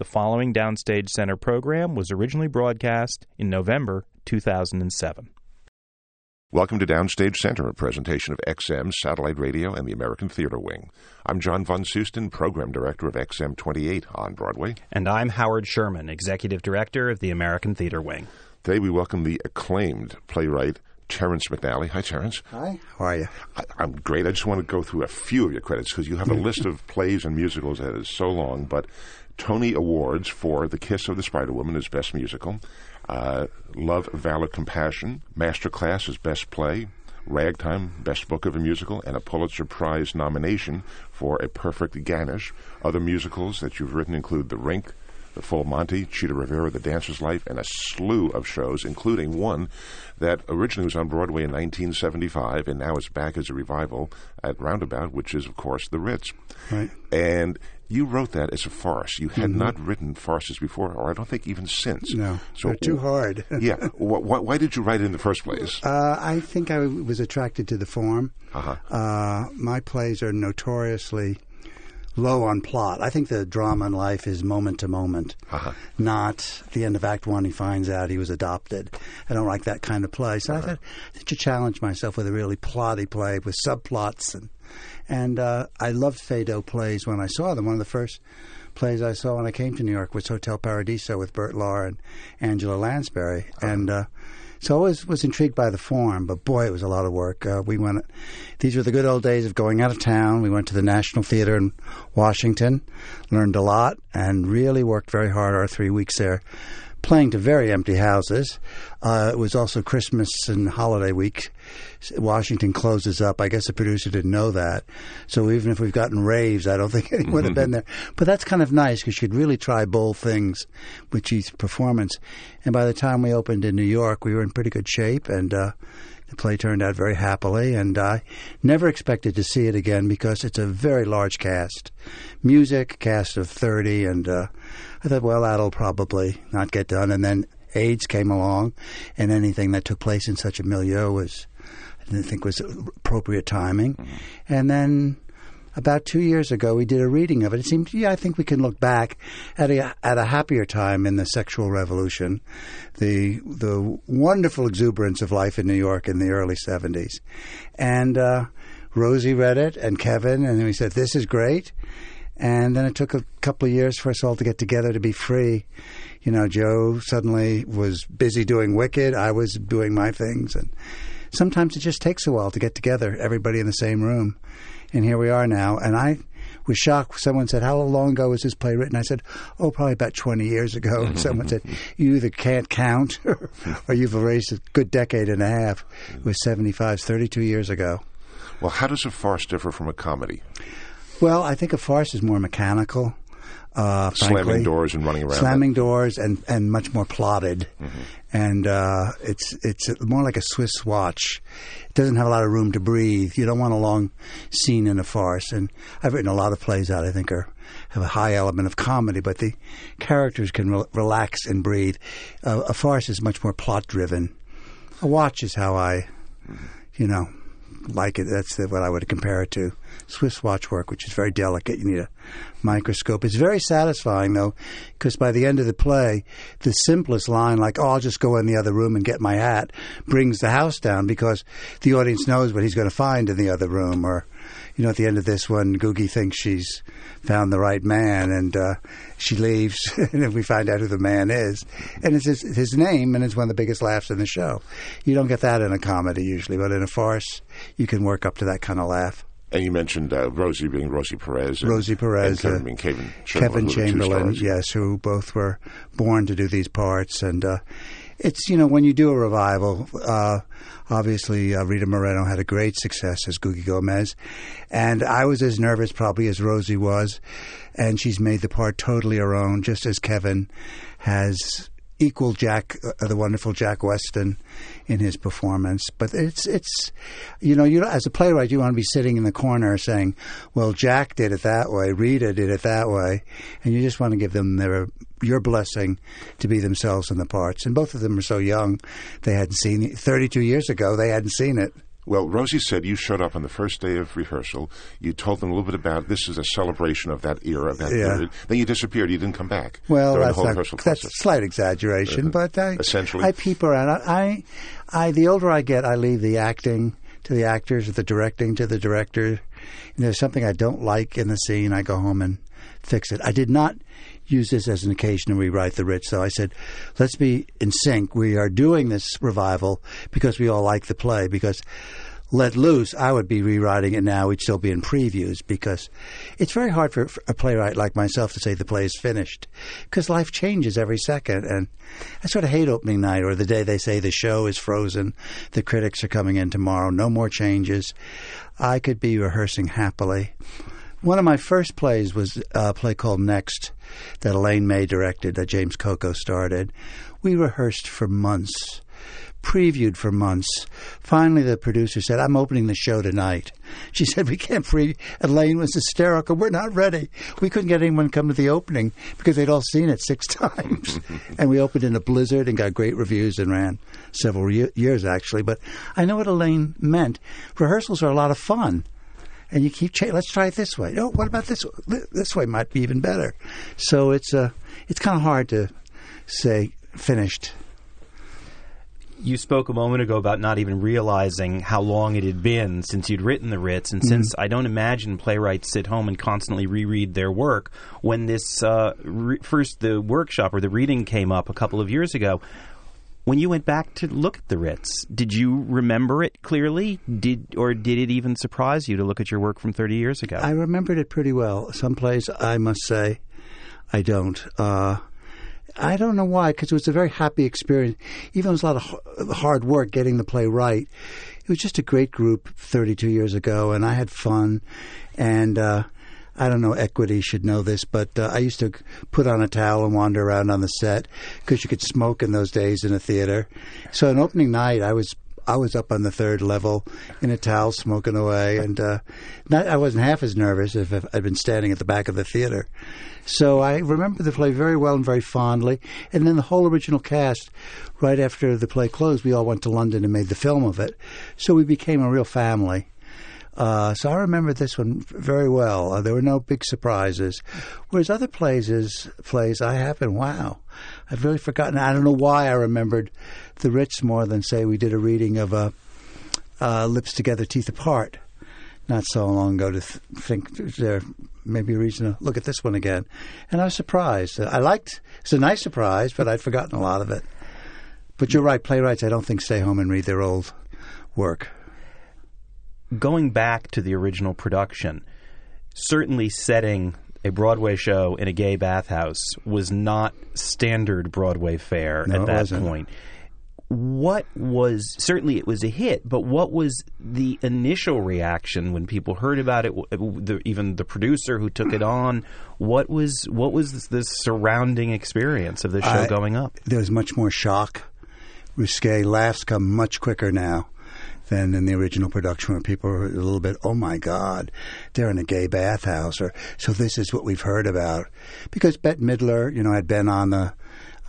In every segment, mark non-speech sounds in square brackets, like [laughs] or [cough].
The following Downstage Center program was originally broadcast in November 2007. Welcome to Downstage Center, a presentation of XM Satellite Radio and the American Theater Wing. I'm John Von Soosten, Program Director of XM 28 on Broadway. And I'm Howard Sherman, Executive Director of the American Theater Wing. Today we welcome the acclaimed playwright Terrence McNally. Hi, Terrence. Hi. How are you? I, am great. I just want to go through a few of your credits because you have a list of plays and musicals that is so long. But Tony Awards for The Kiss of the Spider Woman as Best Musical. Uh, Love, Valor, Compassion, Masterclass as Best Play, Ragtime, Best Book of a Musical, and a Pulitzer Prize nomination for A Perfect Ganesh. Other musicals that you've written include The Rink, The Full Monty, Chita Rivera, The Dancer's Life, and a slew of shows, including one that originally was on Broadway in 1975 and now is back as a revival at Roundabout, which is, of course, The Ritz. Right. And you wrote that as a farce. You had mm-hmm. not written farces before, or I don't think even since. No, so they're too hard. [laughs] yeah. Wh- wh- why did you write it in the first place? Uh, I think I was attracted to the form. Uh-huh. Uh, my plays are notoriously low on plot. I think the drama in life is moment to moment, uh-huh. not the end of Act One. He finds out he was adopted. I don't like that kind of play. So uh-huh. I thought I should challenge myself with a really plotty play with subplots and and uh, I loved Feydeau plays when I saw them. One of the first plays I saw when I came to New York was Hotel Paradiso with Bert Lahr and Angela Lansbury. Uh-huh. And uh, so I was, was intrigued by the form, but boy, it was a lot of work. Uh, we went, these were the good old days of going out of town. We went to the National Theater in Washington, learned a lot, and really worked very hard our three weeks there playing to very empty houses. Uh, it was also Christmas and holiday week. Washington closes up. I guess the producer didn't know that. So even if we've gotten raves, I don't [laughs] think anyone would have been [laughs] there. But that's kind of nice because you could really try bold things with each performance. And by the time we opened in New York, we were in pretty good shape. And uh, the play turned out very happily, and I never expected to see it again because it's a very large cast. Music, cast of 30, and uh, I thought, well, that'll probably not get done. And then AIDS came along, and anything that took place in such a milieu was, I didn't think was appropriate timing. Mm-hmm. And then about two years ago, we did a reading of it. It seemed, yeah, I think we can look back at a at a happier time in the sexual revolution, the the wonderful exuberance of life in New York in the early seventies, and uh, Rosie read it and Kevin, and we said, "This is great." And then it took a couple of years for us all to get together to be free. You know, Joe suddenly was busy doing Wicked. I was doing my things. And sometimes it just takes a while to get together, everybody in the same room. And here we are now. And I was shocked. Someone said, How long ago was this play written? I said, Oh, probably about 20 years ago. [laughs] And someone said, You either can't count [laughs] or you've erased a good decade and a half. It was 75, 32 years ago. Well, how does a farce differ from a comedy? Well, I think a farce is more mechanical. Uh, slamming doors and running around. Slamming it. doors and, and much more plotted, mm-hmm. and uh, it's it's more like a Swiss watch. It doesn't have a lot of room to breathe. You don't want a long scene in a farce. And I've written a lot of plays that I think are have a high element of comedy, but the characters can re- relax and breathe. Uh, a farce is much more plot driven. A watch is how I, mm-hmm. you know, like it. That's what I would compare it to. Swiss watch work, which is very delicate. You need a microscope. It's very satisfying, though, because by the end of the play, the simplest line, like, oh, I'll just go in the other room and get my hat, brings the house down because the audience knows what he's going to find in the other room. Or, you know, at the end of this one, Googie thinks she's found the right man and uh, she leaves, [laughs] and then we find out who the man is. And it's his, his name, and it's one of the biggest laughs in the show. You don't get that in a comedy usually, but in a farce, you can work up to that kind of laugh. And you mentioned uh, Rosie being Rosie Perez. And, Rosie Perez. And Kevin uh, being Kevin Chamberlin. Kevin Chamberlin, yes, who both were born to do these parts. And uh, it's, you know, when you do a revival, uh, obviously uh, Rita Moreno had a great success as Googie Gomez. And I was as nervous probably as Rosie was. And she's made the part totally her own, just as Kevin has equal Jack, uh, the wonderful Jack Weston, in his performance. But it's it's you know you as a playwright you want to be sitting in the corner saying, well Jack did it that way, Rita did it that way, and you just want to give them their your blessing to be themselves in the parts. And both of them are so young, they hadn't seen it. 32 years ago, they hadn't seen it. Well, Rosie said you showed up on the first day of rehearsal. You told them a little bit about this is a celebration of that era, that Yeah. period. Then you disappeared. You didn't come back. Well, that's not, that's process. a slight exaggeration, Uh, but I essentially. I peep around. I, I, I, the older I get, I leave the acting to the actors, the directing to the director. And there's something I don't like in the scene, I go home and fix it. I did not use this as an occasion to rewrite the Ritz, So I said, let's be in sync. We are doing this revival because we all like the play. Because let loose, I would be rewriting it now. We'd still be in previews because it's very hard for for a playwright like myself to say the play is finished because life changes every second. And I sort of hate opening night or the day they say the show is frozen, the critics are coming in tomorrow, no more changes. I could be rehearsing happily. One of my first plays was a play called Next that Elaine May directed, that James Coco started. We rehearsed for months, previewed for months. Finally, the producer said, I'm opening the show tonight. [laughs] She said, We can't preview. Elaine was hysterical. We're not ready. We couldn't get anyone to come to the opening because they'd all seen it six [laughs] times. [laughs] and we opened in a blizzard and got great reviews and ran several ye- years, actually. But I know what Elaine meant. Rehearsals are a lot of fun and you keep changing. Let's try it this way. Oh, what about this? Th- This way might be even better. So it's uh, it's kind of hard to say finished. You spoke a moment ago about not even realizing how long it had been since you'd written the Ritz, and since I don't imagine playwrights sit home and constantly reread their work, when this uh, re- first the workshop or the reading came up a couple of years ago, when you went back to look at the Ritz, did you remember it clearly? Did or did it even surprise you to look at your work from thirty years ago? I remembered it pretty well. Some plays, I must say, I don't. Uh, I don't know why, because it was a very happy experience. Even though it was a lot of hard work getting the play right, it was just a great group 32 years ago, and I had fun. And uh, I don't know, Equity should know this, but uh, I used to put on a towel and wander around on the set because you could smoke in those days in a theater. So on opening night, I was I was up on the third level in a towel smoking away, and uh, not, I wasn't half as nervous if, if I'd been standing at the back of the theater. So I remember the play very well and very fondly. And then the whole original cast, right after the play closed, we all went to London and made the film of it. So we became a real family. Uh, so I remember this one very well. Uh, there were no big surprises, whereas other plays, plays I haven't. Wow, I've really forgotten. I don't know why I remembered the Ritz more than say we did a reading of uh, uh, Lips Together, Teeth Apart not so long ago to th- think there may be a reason to look at this one again. And I was surprised. I liked it's a nice surprise, but I'd forgotten a lot of it. But you're right, playwrights I don't think stay home and read their old work. Going back to the original production, certainly setting a Broadway show in a gay bathhouse was not standard Broadway fare No, at that point. What was certainly it was a hit, but what was the initial reaction when people heard about it? Even the producer who took it on, what was what was the surrounding experience of the show I- going up? There was much more shock, risque. Laughs come much quicker now than in the original production, where people were a little bit, "Oh my God, they're in a gay bathhouse," or "So this is what we've heard about." Because Bette Midler, you know, had been on the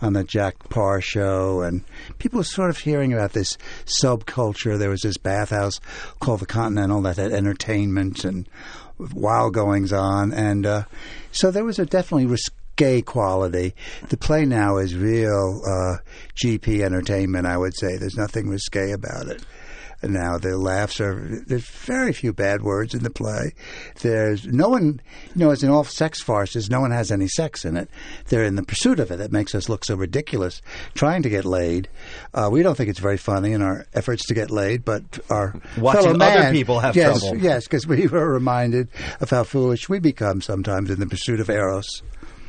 on the Jack Paar show, and people were sort of hearing about this subculture. There was this bathhouse called the Continental that had entertainment and wild goings on, and uh, so there was a definitely risque quality. The play now is real uh, GP entertainment. I would say there's nothing risque about it. Now the laughs are there's very few bad words in the play. There's no one, you know, as in all sex farces, no one has any sex in it. They're in the pursuit of it that makes us look so ridiculous, trying to get laid. Uh, we don't think it's very funny in our efforts to get laid, but our Watching fellow other people have yes, trouble. Yes, because we were reminded of how foolish we become sometimes in the pursuit of eros.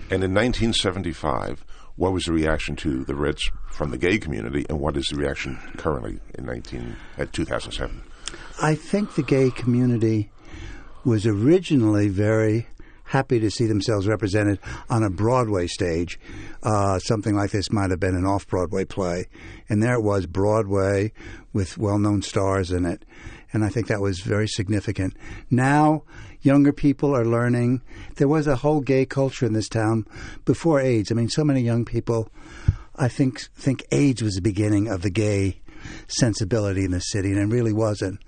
And in 1975, what was the reaction to the Ritz from the gay community, and what is the reaction currently in 19 at 2007? I think the gay community was originally very happy to see themselves represented on a Broadway stage. Uh, something like this might have been an off Broadway play. And there it was, Broadway with well known stars in it. And I think that was very significant. Now, younger people are learning. There was a whole gay culture in this town before AIDS. I mean, so many young people, I think, think AIDS was the beginning of the gay sensibility in the city, and it really wasn't.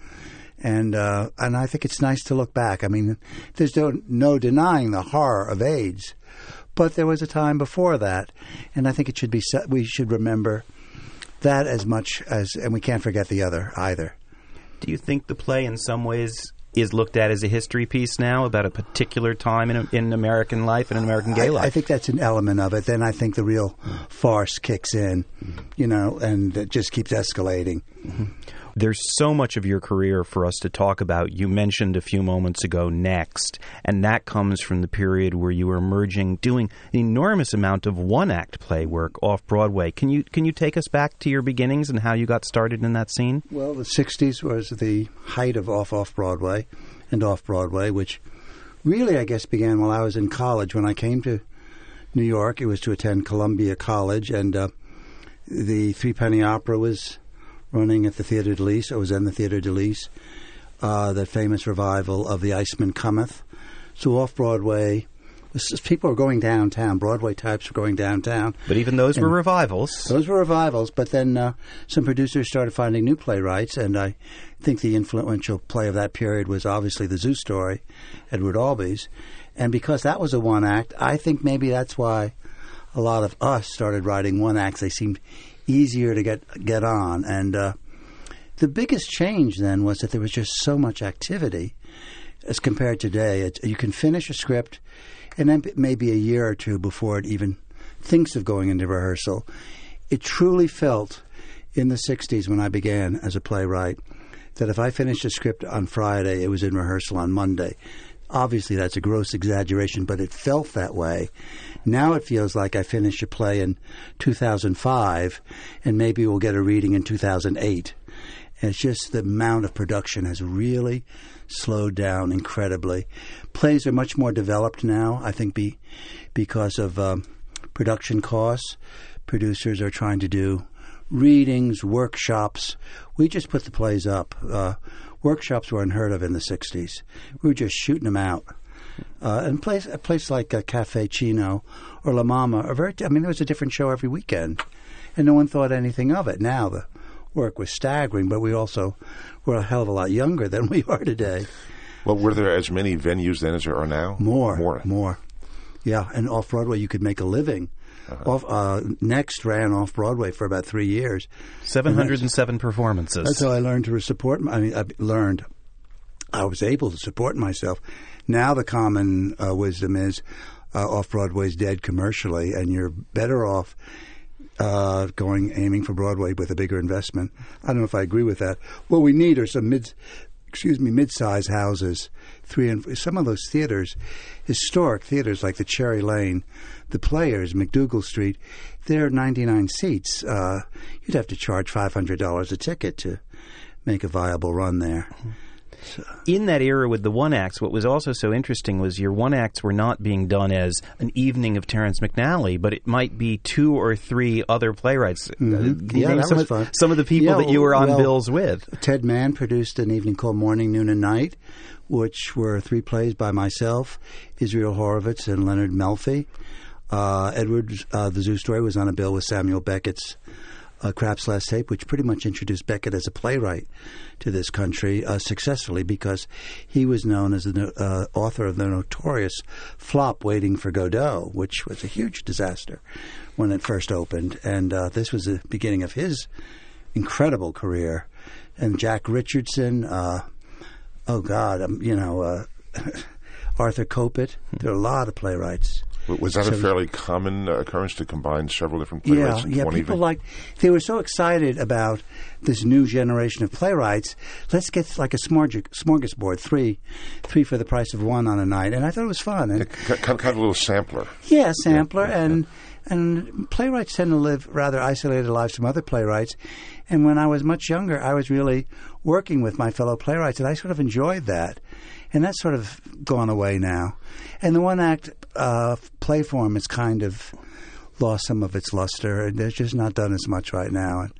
And uh, and I think it's nice to look back. I mean, there's no, no denying the horror of AIDS, but there was a time before that, and I think it should be we should remember that as much as, and we can't forget the other either. Do you think the play, in some ways, is looked at as a history piece now about a particular time in, in American life and in American gay I, life? I think that's an element of it. Then I think the real farce kicks in, you know, and it just keeps escalating. Mm-hmm. There's so much of your career for us to talk about. You mentioned a few moments ago Next, and that comes from the period where you were emerging, doing an enormous amount of one act play work off Broadway. Can you can you take us back to your beginnings and how you got started in that scene? Well, the '60s was the height of off off Broadway and off Broadway, which really I guess began while I was in college. When I came to New York, it was to attend Columbia College, and uh, the Three Penny Opera was running at the Theatre de Lys. I was in the Theatre de Lys, uh, that famous revival of The Iceman Cometh. So off Broadway, people were going downtown. Broadway types were going downtown. But even those and were revivals. Those were revivals. But then uh, some producers started finding new playwrights, and I think the influential play of that period was obviously The Zoo Story, Edward Albee's. And because that was a one act, I think maybe that's why a lot of us started writing one acts. They seemed easier to get get on. And uh, the biggest change then was that there was just so much activity as compared to today. You can finish a script, and then maybe a year or two before it even thinks of going into rehearsal. It truly felt in the '60s when I began as a playwright that if I finished a script on Friday, it was in rehearsal on Monday. Obviously, that's a gross exaggeration, but it felt that way. Now it feels like I finished a play in 2005, and maybe we'll get a reading in 2008. And it's just the amount of production has really slowed down incredibly. Plays are much more developed now, I think, be, because of um, production costs. Producers are trying to do readings, workshops. We just put the plays up. Uh, workshops were unheard of in the 60s. We were just shooting them out. Uh, and place, a place like uh, Cafe Cino or La Mama are very. I mean, there was a different show every weekend, and no one thought anything of it. Now the work was staggering, but we also were a hell of a lot younger than [laughs] we are today. Well, were there as many venues then as there are now? More, more, more. Yeah, and off Broadway you could make a living. Uh-huh. Off uh, next ran off Broadway for about three years. Seven hundred and seven performances. That's how I learned to support. I mean, I learned. I was able to support myself. Now the common uh, wisdom is uh, off Broadway's dead commercially, and you're better off uh, going aiming for Broadway with a bigger investment. I don't know if I agree with that. What we need are some mid, excuse me, mid-size houses. Three and some of those theaters, historic theaters like the Cherry Lane, the Players, MacDougal Street, they're 99 seats. Uh, you'd have to charge $500 a ticket to make a viable run there. Mm-hmm. In that era with the one acts, what was also so interesting was your one acts were not being done as an evening of Terrence McNally, but it might be two or three other playwrights. Mm-hmm. Uh, yeah, that some, was of, fun. some of the people yeah, that you were on well, bills with. Ted Mann produced an evening called Morning, Noon, and Night, which were three plays by myself, Israel Horovitz, and Leonard Melfi. Uh, Edward, uh, the Zoo Story, was on a bill with Samuel Beckett's uh, Last Tape, which pretty much introduced Beckett as a playwright to this country uh, successfully because he was known as the uh, author of the notorious flop Waiting for Godot, which was a huge disaster when it first opened. And uh, this was the beginning of his incredible career. And Jack Richardson, uh, oh God, um, you know, uh, [laughs] Arthur Kopit. There are a lot of playwrights. Was that so, a fairly common uh, occurrence to combine several different playwrights? Yeah, yeah. People evening? like they were so excited about this new generation of playwrights. Let's get like a smorgasbord, three, three for the price of one on a night, and I thought it was fun. And kind, kind of a little sampler. Yeah, sampler, yeah, and yeah. and playwrights tend to live rather isolated lives from other playwrights. And when I was much younger, I was really working with my fellow playwrights, and I sort of enjoyed that. And that's sort of gone away now. And the one act uh, play form is kind of lost some of its luster. And It's just not done as much right now. And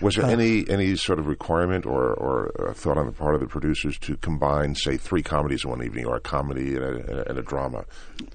Was there Uh, any any sort of requirement or, or uh, thought on the part of the producers to combine, say, three comedies in one evening, or a comedy and a, and a, drama?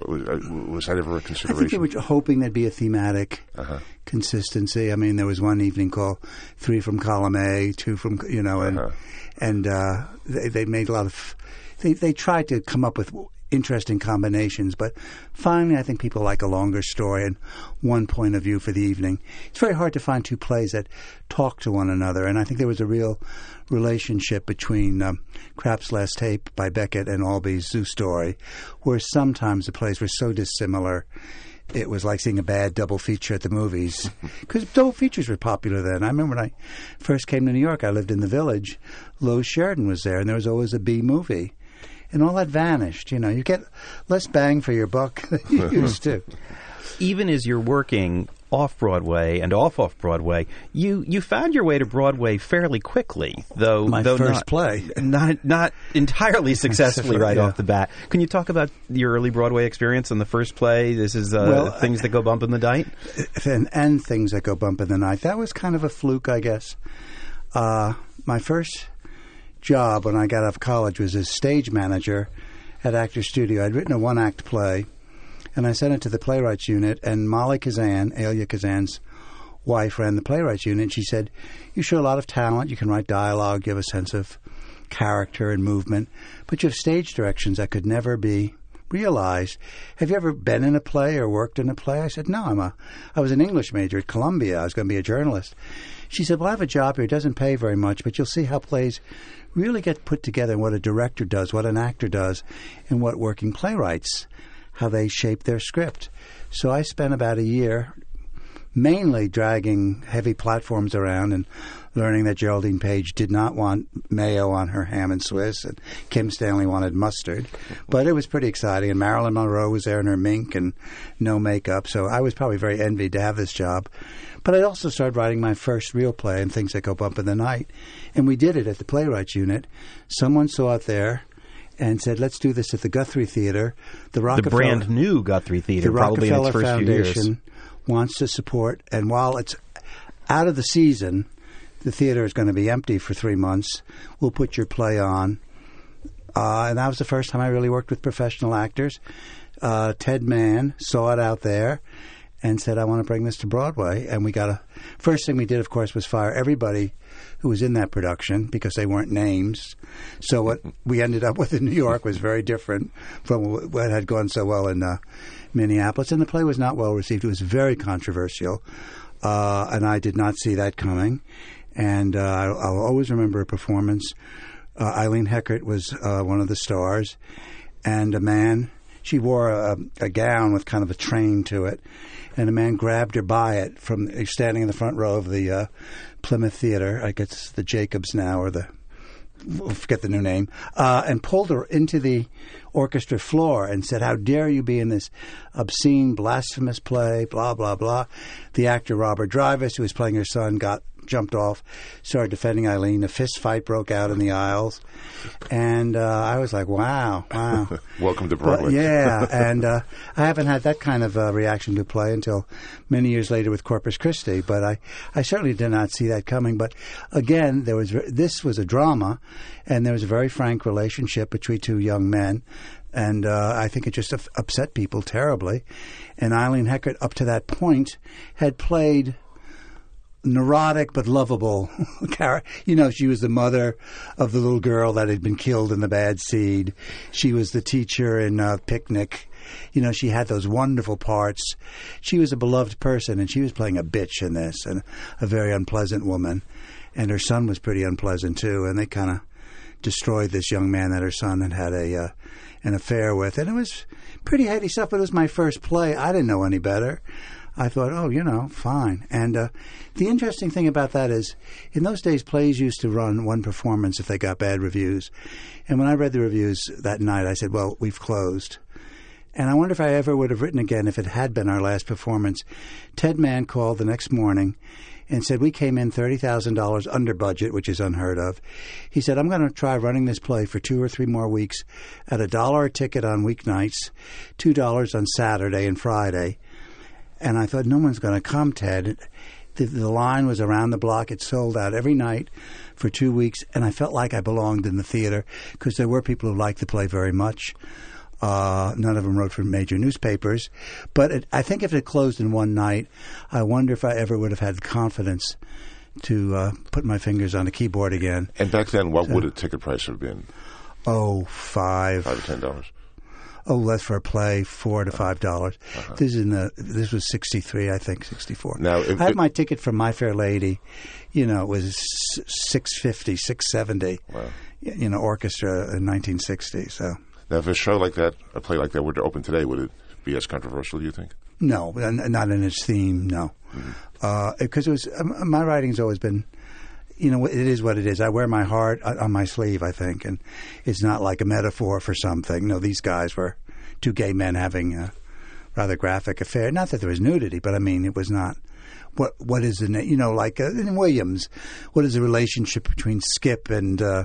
Was, uh, was that ever a I think they consideration? were hoping there'd be a thematic Uh-huh. consistency. I mean, there was one evening called Three from Column A, Two from, you know, and Uh-huh. and uh, they, they made a lot of. They they tried to come up with interesting combinations, but finally, I think people like a longer story and one point of view for the evening. It's very hard to find two plays that talk to one another, and I think there was a real relationship between um, Krapp's Last Tape by Beckett and Albee's Zoo Story, where sometimes the plays were so dissimilar it was like seeing a bad double feature at the movies [laughs] because double features were popular then. I remember when I first came to New York, I lived in the village. Lowe Sheridan was there, and there was always a B movie. And all that vanished. You know, you get less bang for your buck [laughs] than you used to. even as you're working off Broadway and off off Broadway, you you found your way to Broadway fairly quickly, though. My though first not, play. [laughs] not not entirely [laughs] successfully right Yeah. off the bat. Can you talk about your early Broadway experience and the first play? This is uh, Well, things that go bump in the night. and, and things that go bump in the night. That was kind of a fluke, I guess. Uh, my first job when I got out of college was as stage manager at Actors Studio. I'd written a one act play, and I sent it to the playwrights unit, and Molly Kazan, Elia Kazan's wife, ran the playwrights unit. And she said, You show a lot of talent. You can write dialogue, you have a sense of character and movement, but you have stage directions that could never be realized. Have you ever been in a play or worked in a play? I said, No, I'm a I was an English major at Columbia. I was going to be a journalist. She said, Well, I have a job here. It doesn't pay very much, but you'll see how plays really get put together and what a director does, what an actor does, and what working playwrights how they shape their script. So I spent about a year mainly dragging heavy platforms around and learning that Geraldine Page did not want mayo on her ham and Swiss, and Kim Stanley wanted mustard. But it was pretty exciting, and Marilyn Monroe was there in her mink and no makeup, so I was probably very envied to have this job. But I also started writing my first real play and things that go bump in the night, and we did it at the Playwrights Unit. Someone saw it there. And said, "Let's do this at the Guthrie Theater, the The Rockefeller, brand new Guthrie Theater, the probably in its Rockefeller first few years. Foundation wants to support, and while it's out of the season, the theater is going to be empty for three months. We'll put your play on, uh, and that was the first time I really worked with professional actors. Uh, Ted Mann saw it out there and said, "I want to bring this to Broadway." And we got a first thing we did, of course, was fire everybody who was in that production because they weren't names. So what we ended up with in New York was very different from what had gone so well in uh, Minneapolis. And the play was not well received. It was very controversial, uh, and I did not see that coming. And uh, I'll, always remember a performance. Uh, Eileen Heckart was uh, one of the stars, and a man. She wore a, a gown with kind of a train to it, and a man grabbed her by it from standing in the front row of the uh, Plymouth Theater. I guess the Jacobs now, or the forget the new name, uh, and pulled her into the orchestra floor and said, "How dare you be in this obscene, blasphemous play?" Blah blah blah. The actor Robert Drivas, who was playing her son, got jumped off, started defending Eileen. A fist fight broke out in the aisles, and uh, I was like, "Wow, wow." [laughs] Welcome to But, Broadway. yeah, [laughs] and uh, I haven't had that kind of uh, reaction to play until many years later with Corpus Christi. But I, I certainly did not see that coming. But again, there was this was a drama, and there was a very frank relationship between two young men. And uh, I think it just upset people terribly. And Eileen Heckart, up to that point, had played neurotic but lovable [laughs] character. You know, she was the mother of the little girl that had been killed in the bad seed. She was the teacher in uh, Picnic. You know, she had those wonderful parts. She was a beloved person, and she was playing a bitch in this, and a very unpleasant woman. And her son was pretty unpleasant too, and they kind of destroyed this young man that her son had had a uh, an affair with, and it was pretty heady stuff. But it was my first play. I didn't know any better. I thought, oh, you know, fine. And uh, the interesting thing about that is, in those days, plays used to run one performance if they got bad reviews. And when I read the reviews that night, I said, well, we've closed. And I wonder if I ever would have written again if it had been our last performance. Ted Mann called the next morning and said, We came in $30,000 under budget, which is unheard of. He said, I'm going to try running this play for two or three more weeks at a dollar a ticket on weeknights, $2 on Saturday and Friday. And I thought, no one's going to come, Ted. The, the line was around the block. It sold out every night for two weeks, and I felt like I belonged in the theater because there were people who liked the play very much. Uh, none of them wrote for major newspapers, but it, I think if it closed in one night, I wonder if I ever would have had the confidence to uh, put my fingers on the keyboard again. And back then, what would a ticket price have been? Oh, five. Five to ten dollars. Oh, less for a play, four to five dollars. Uh-huh. This is in the. This was sixty three, I think, sixty four. Now, if- I had my ticket from My Fair Lady. You know, it was six fifty, six seventy. Wow. You know, orchestra in nineteen sixty. So Now, if a show like that, a play like that, were to open today, would it be as controversial? Do you think? no, not in its theme. No, Mm-hmm. because it was um, my writing's always been. You know, it is what it is. I wear my heart on my sleeve, I think, and it's not like a metaphor for something. No, these guys were two gay men having a rather graphic affair. Not that there was nudity, but I mean, it was not. What what is the you know like uh, in Williams? What is the relationship between Skip and uh,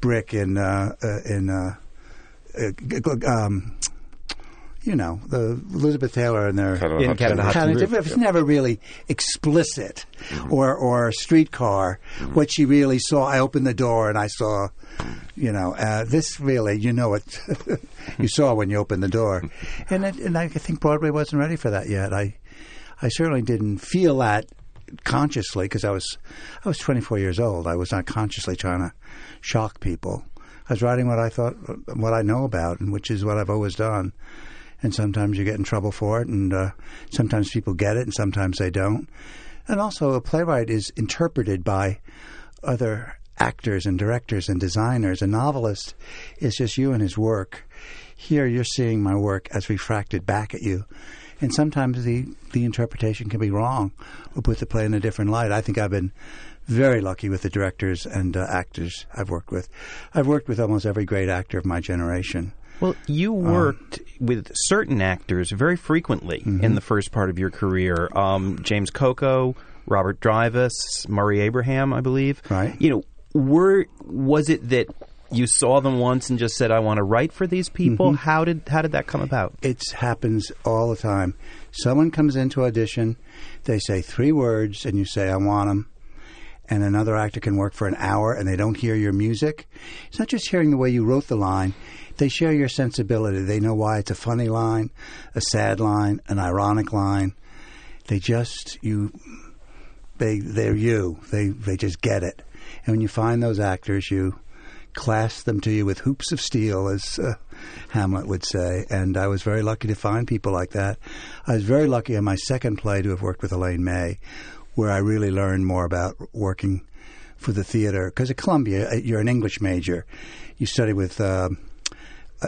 Brick in uh, uh, in uh, uh, um, you know the Elizabeth Taylor and their Cat on In Hot Cat on a Tin Hot Roof. kind Tin it's never really explicit or or streetcar what she really saw. I opened the door and i saw you know uh, this really you know what [laughs] you saw when you opened the door. [laughs] And it, and i think broadway wasn't ready for that yet. I i certainly didn't feel that consciously because i was i was 24 years old. I was not consciously trying to shock people. I was writing what i thought what i know about and which is what i've always done and sometimes you get in trouble for it, and uh, sometimes people get it, and sometimes they don't. And also, a playwright is interpreted by other actors and directors and designers. A novelist is just you and his work. Here, you're seeing my work as refracted back at you. And sometimes the, the interpretation can be wrong or put the play in a different light. I think I've been very lucky with the directors and uh, actors I've worked with. I've worked with almost every great actor of my generation. Well, you um, worked with certain actors very frequently in mm-hmm. the first part of your career. Um, James Coco, Robert Drivas, Murray Abraham, I believe. Right. You know, were was it that you saw them once and just said, "I want to write for these people"? Mm-hmm. How did how did that come about? It happens all the time. Someone comes into audition, they say three words, and you say, I want them. And another actor can work for an hour and they don't hear your music. It's not just hearing the way you wrote the line, they share your sensibility. They know why it's a funny line, a sad line, an ironic line. They just, you, they, they're you. They, they just get it. And when you find those actors, you clasp them to you with hoops of steel, as uh, Hamlet would say. And I was very lucky to find people like that. I was very lucky in my second play to have worked with Elaine May, where I really learned more about working for the theater. Because at Columbia, uh, you're an English major. You study with um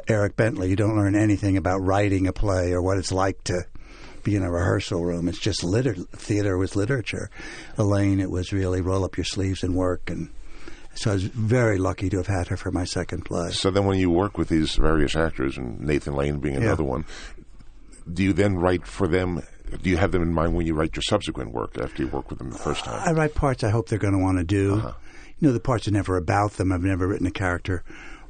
Eric Bentley. You don't learn anything about writing a play or what it's like to be in a rehearsal room. It's just liter- theater with literature. Elaine, it was really roll up your sleeves and work. And so I was very lucky to have had her for my second play. So then, when you work with these various actors, and Nathan Lane being another one, do you then write for them? Do you have them in mind when you write your subsequent work after you work with them the first time? I write parts I hope they're going to want to do. Uh-huh. You know, the parts are never about them. I've never written a character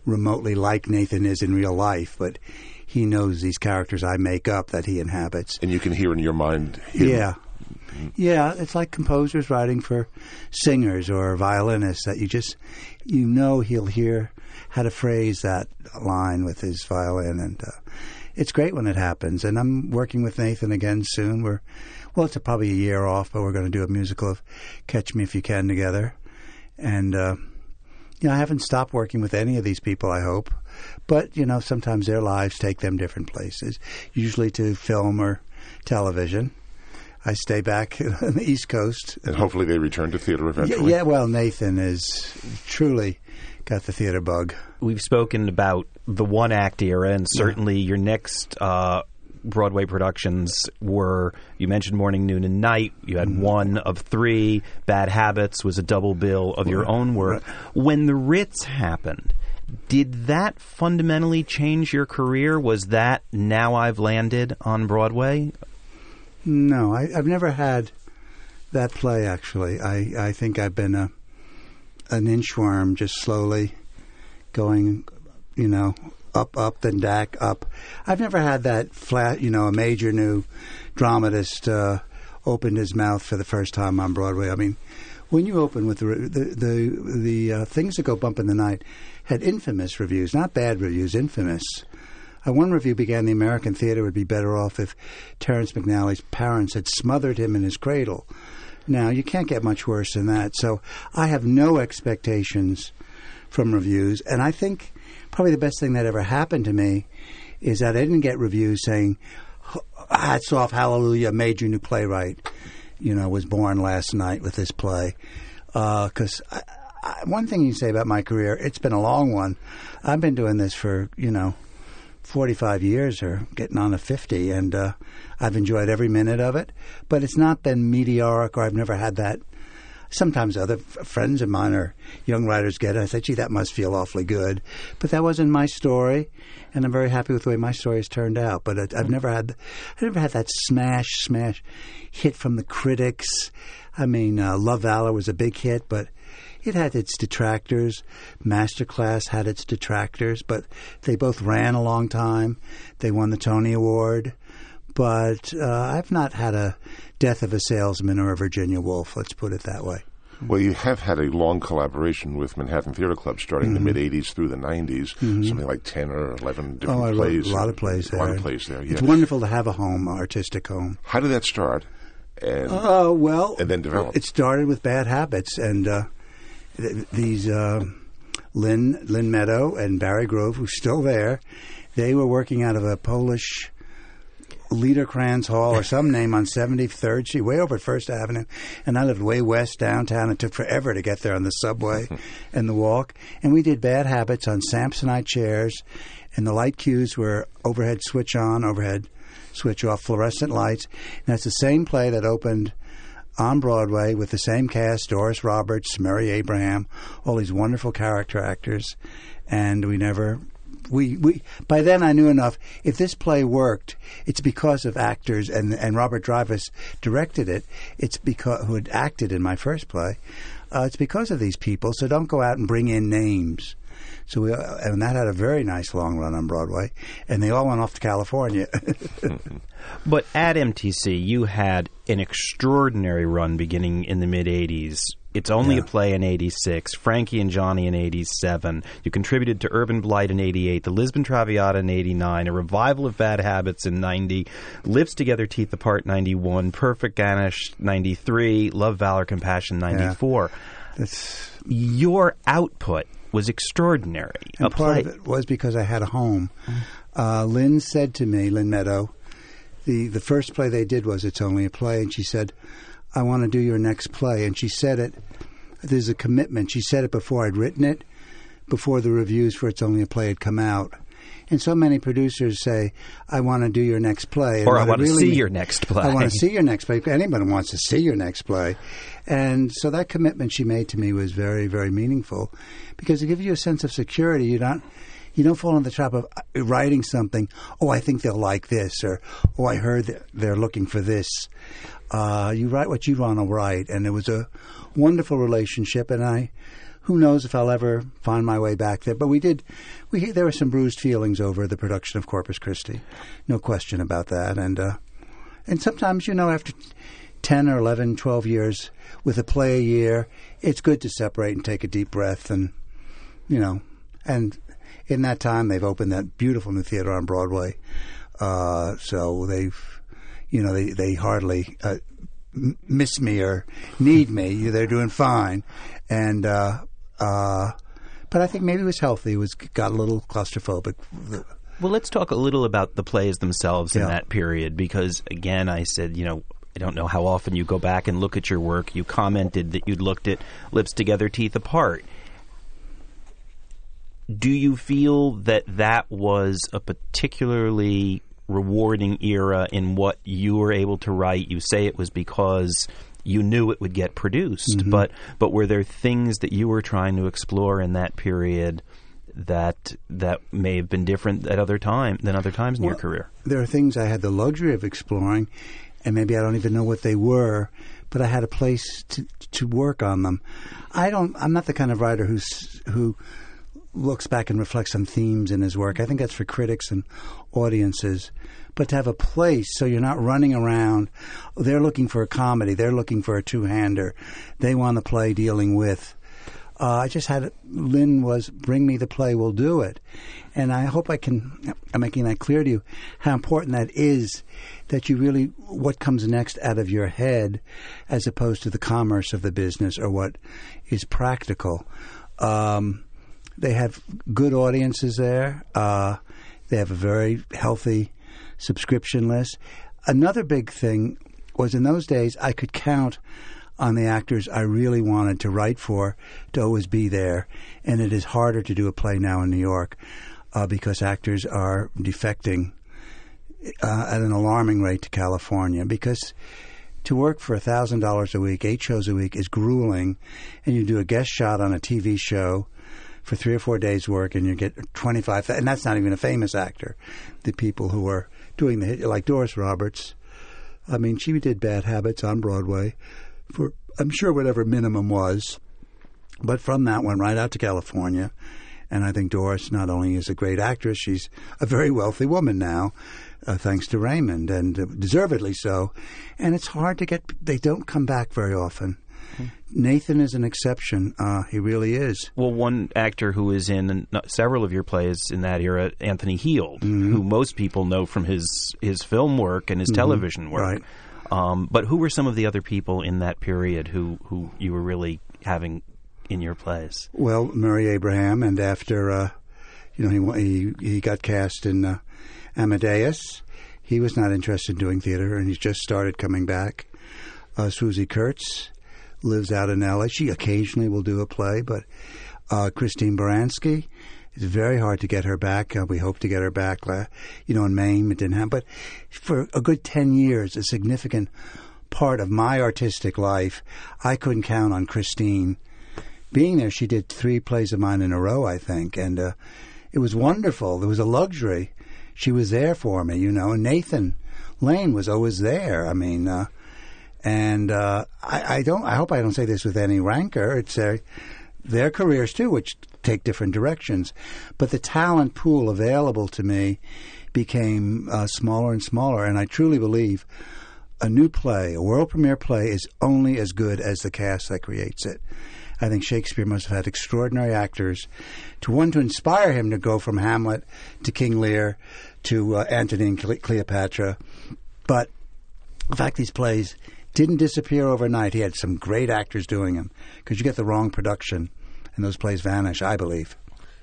remotely like Nathan is in real life, but he knows these characters I make up that he inhabits. and you can hear in your mind. Him. Yeah. Yeah, it's like composers writing for singers or violinists that you just you know he'll hear how to phrase that line with his violin and uh, it's great when it happens and I'm working with Nathan again soon. We're well it's a, probably a year off but we're going to do a musical of Catch Me If You Can together. And uh you know, I haven't stopped working with any of these people, I hope. But, you know, sometimes their lives take them different places, usually to film or television. I stay back [laughs] on the East Coast. And hopefully they return to theater Yeah, eventually. yeah, well, Nathan is truly got the theater bug. We've spoken about the one act era, and certainly your next uh, Broadway productions were you mentioned Morning, Noon, and Night. You had mm-hmm. one of three. Bad Habits was a double bill of your own work. When the Ritz happened, did that fundamentally change your career? Was that now I've landed on Broadway? No, I, I've never had that play. Actually, I, I think I've been a an inchworm, just slowly going, you know, up, up, then back, up. I've never had that flat, you know, a major new dramatist uh, opened his mouth for the first time on Broadway. I mean, when you open with the the the, the uh, things that go bump in the night had infamous reviews, not bad reviews, infamous. Uh, one review began the American theater would be better off if Terrence McNally's parents had smothered him in his cradle. Now you can't get much worse than that. So I have no expectations from reviews, and I think probably the best thing that ever happened to me is that I didn't get reviews saying hats off, hallelujah, major new playwright, you know, was born last night with this play. Because uh, one thing you say about my career, it's been a long one. I've been doing this for, you know, 45 years or getting on to 50, and uh, I've enjoyed every minute of it. But it's not been meteoric, or I've never had that. Sometimes other f- friends of mine or young writers get it. I said, gee, that must feel awfully good. But that wasn't my story, and I'm very happy with the way my story has turned out. But it, I've never had, I never had that smash, smash hit from the critics. I mean, uh, Love Valor was a big hit, but it had its detractors. Masterclass had its detractors, but they both ran a long time. They won the Tony Award. But uh, I've not had a death of a salesman or a Virginia Woolf, let's put it that way. Well, you have had a long collaboration with Manhattan Theater Club starting Mm-hmm. in the mid 80s through the 90s, something like 10 or 11 different Oh, I plays. a lot of plays there. A lot of plays there, yeah. It's wonderful to have a home, artistic home. How did that start? And Oh well, And then develop. It started with bad habits, and uh, th- these uh, Lynn Lynn Meadow and Barry Grove, who's still there, they were working out of a Polish Liederkranz Hall or some name on 73rd Street, way over at First Avenue, and I lived way west downtown. It took forever to get there on the subway [laughs] and the walk, and we did bad habits on Samsonite chairs, and the light cues were overhead switch on, overhead switch off, fluorescent lights. And that's the same play that opened on Broadway with the same cast: Doris Roberts, Murray Abraham, all these wonderful character actors, and we never. We, we by then I knew enough. If this play worked, it's because of actors and and Robert Drivas directed it. It's because who had acted in my first play. Uh, it's because of these people. So don't go out and bring in names. So we uh, and that had a very nice long run on Broadway, and they all went off to California. [laughs] [laughs] But at MTC, you had an extraordinary run beginning in the mid 80s. It's only Yeah. a play in 86, Frankie and Johnny in 87. You contributed to Urban Blight in 88, the Lisbon Traviata in 89, a revival of Bad Habits in 90, Lips Together, Teeth Apart 91, Perfect Ganesh 93, Love, Valor, Compassion 94. That's Your output was extraordinary. And a part play. of it was because I had a home. Uh, Lynn said to me, Lynn Meadow, the, the first play they did was It's Only a Play, and she said, I want to do your next play. And she said it, there's a commitment. She said it before I'd written it, before the reviews for It's Only a Play had come out. And so many producers say, I want to do your next play. And Or I want to really see mean- your next play. I want to see your next play. Anybody wants to see your next play. And so that commitment she made to me was very, very meaningful because it gives you a sense of security. You don't, you don't fall in the trap of uh, writing something, oh, I think they'll like this, or oh, I heard that they're looking for this. Uh, you write what you want to write. And it was a wonderful relationship. And I, who knows if I'll ever find my way back there. But we did, we there were some bruised feelings over the production of Corpus Christi, no question about that. And uh, and sometimes you know after ten or 11, 12 years with a play a year, it's good to separate and take a deep breath and you know and in that time they've opened that beautiful new theater on Broadway. Uh, so they've you know they they hardly uh, miss me or need me. [laughs] They're doing fine, and uh, uh, but I think maybe it was healthy. It was got a little claustrophobic. Well, let's talk a little about the plays themselves in Yeah. that period because, again, I said, you know, I don't know how often you go back and look at your work. You commented that you'd looked at Lips Together, Teeth Apart. Do you feel that that was a particularly rewarding era in what you were able to write? You say it was because you knew it would get produced, mm-hmm. but but were there things that you were trying to explore in that period that that may have been different at other time than other times in your career? There are things I had the luxury of exploring, and maybe I don't even know what they were, but I had a place to to work on them. I don't. I'm not the kind of writer who's who looks back and reflects on themes in his work. I think that's for critics and audiences. But to have a place so you're not running around, they're looking for a comedy, they're looking for a two hander, they want a play dealing with. Uh, I just had Lynn was bring me the play, we'll do it, and I hope I can. I'm making that clear to you how important that is. That you really what comes next out of your head, as opposed to the commerce of the business or what is practical. Um, they have good audiences there. Uh, they have a very healthy subscription list. Another big thing was in those days I could count on the actors I really wanted to write for to always be there, and it is harder to do a play now in New York uh, because actors are defecting uh, at an alarming rate to California because to work for thousand dollars a week, eight shows a week, is grueling, and you do a guest shot on a TV show for three or four days' work, and you get twenty five, and that's not even a famous actor. The people who are doing the hit, like Doris Roberts. I mean, she did Bad Habits on Broadway for I'm sure whatever minimum was, but from that went right out to California. And I think Doris not only is a great actress, she's a very wealthy woman now, uh, thanks to Raymond, and deservedly so. And it's hard to get; they don't come back very often. Nathan is an exception. Uh, he really is. Well, one actor who is in several of your plays in that era, Anthony Heald, mm-hmm. who most people know from his his film work and his mm-hmm. television work. Right. Um, but who were some of the other people in that period who who you were really having in your plays? Well, Murray Abraham, and after uh, you know he he he got cast in uh, Amadeus, he was not interested in doing theater, and he's just started coming back. Uh, Swoosie Kurtz lives out in L.A. She occasionally will do a play, but uh, Christine Baranski, it's very hard to get her back. Uh, we hope to get her back. Uh, you know, in Maine, it didn't happen. But for a good 10 years, a significant part of my artistic life, I couldn't count on Christine being there. She did three plays of mine in a row, I think. And uh, it was wonderful. It was a luxury. She was there for me, you know. And Nathan Lane was always there. I mean, uh, and uh, I, I, don't. I hope I don't say this with any rancor. It's their, their careers too, which take different directions. But the talent pool available to me became uh, smaller and smaller, and I truly believe a new play, a world premiere play, is only as good as the cast that creates it. I think Shakespeare must have had extraordinary actors to one to inspire him to go from Hamlet to King Lear to uh, Antony and Cleopatra. But in fact, these plays didn't disappear overnight. He had some great actors doing him because you get the wrong production and those plays vanish, I believe.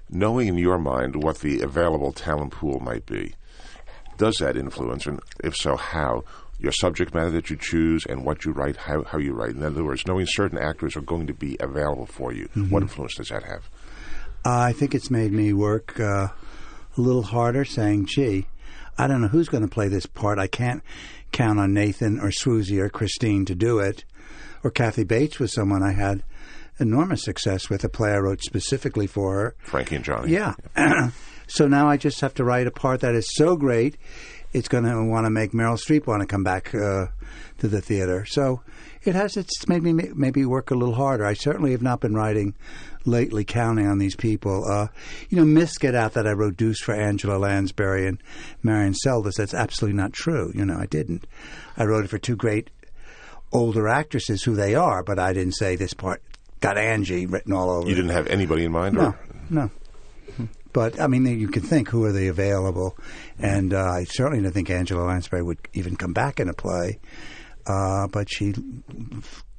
Knowing in your mind what the available talent pool might be, does that influence, and if so, how? Your subject matter that you choose and what you write, how, how you write. In other words, knowing certain actors are going to be available for you, mm-hmm. what influence does that have? Uh, I think it's made me work uh, a little harder, saying, gee, I don't know who's going to play this part. I can't count on Nathan or Swoosie or Christine to do it. Or Kathy Bates was someone I had enormous success with, a play I wrote specifically for her. Frankie and Johnny. Yeah. yeah. [clears throat] so now I just have to write a part that is so great, it's going to want to make Meryl Streep want to come back uh, to the theater. So it has it's made me maybe work a little harder. I certainly have not been writing lately, counting on these people. Uh, you know, myths get out that I wrote Deuce for Angela Lansbury and Marion Seldes. That's absolutely not true. You know, I didn't. I wrote it for two great older actresses who they are, but I didn't say this part got Angie written all over. You didn't have anybody in mind? No, or? no. But I mean, you can think who are they available, and uh, I certainly didn't think Angela Lansbury would even come back in a play. Uh, but she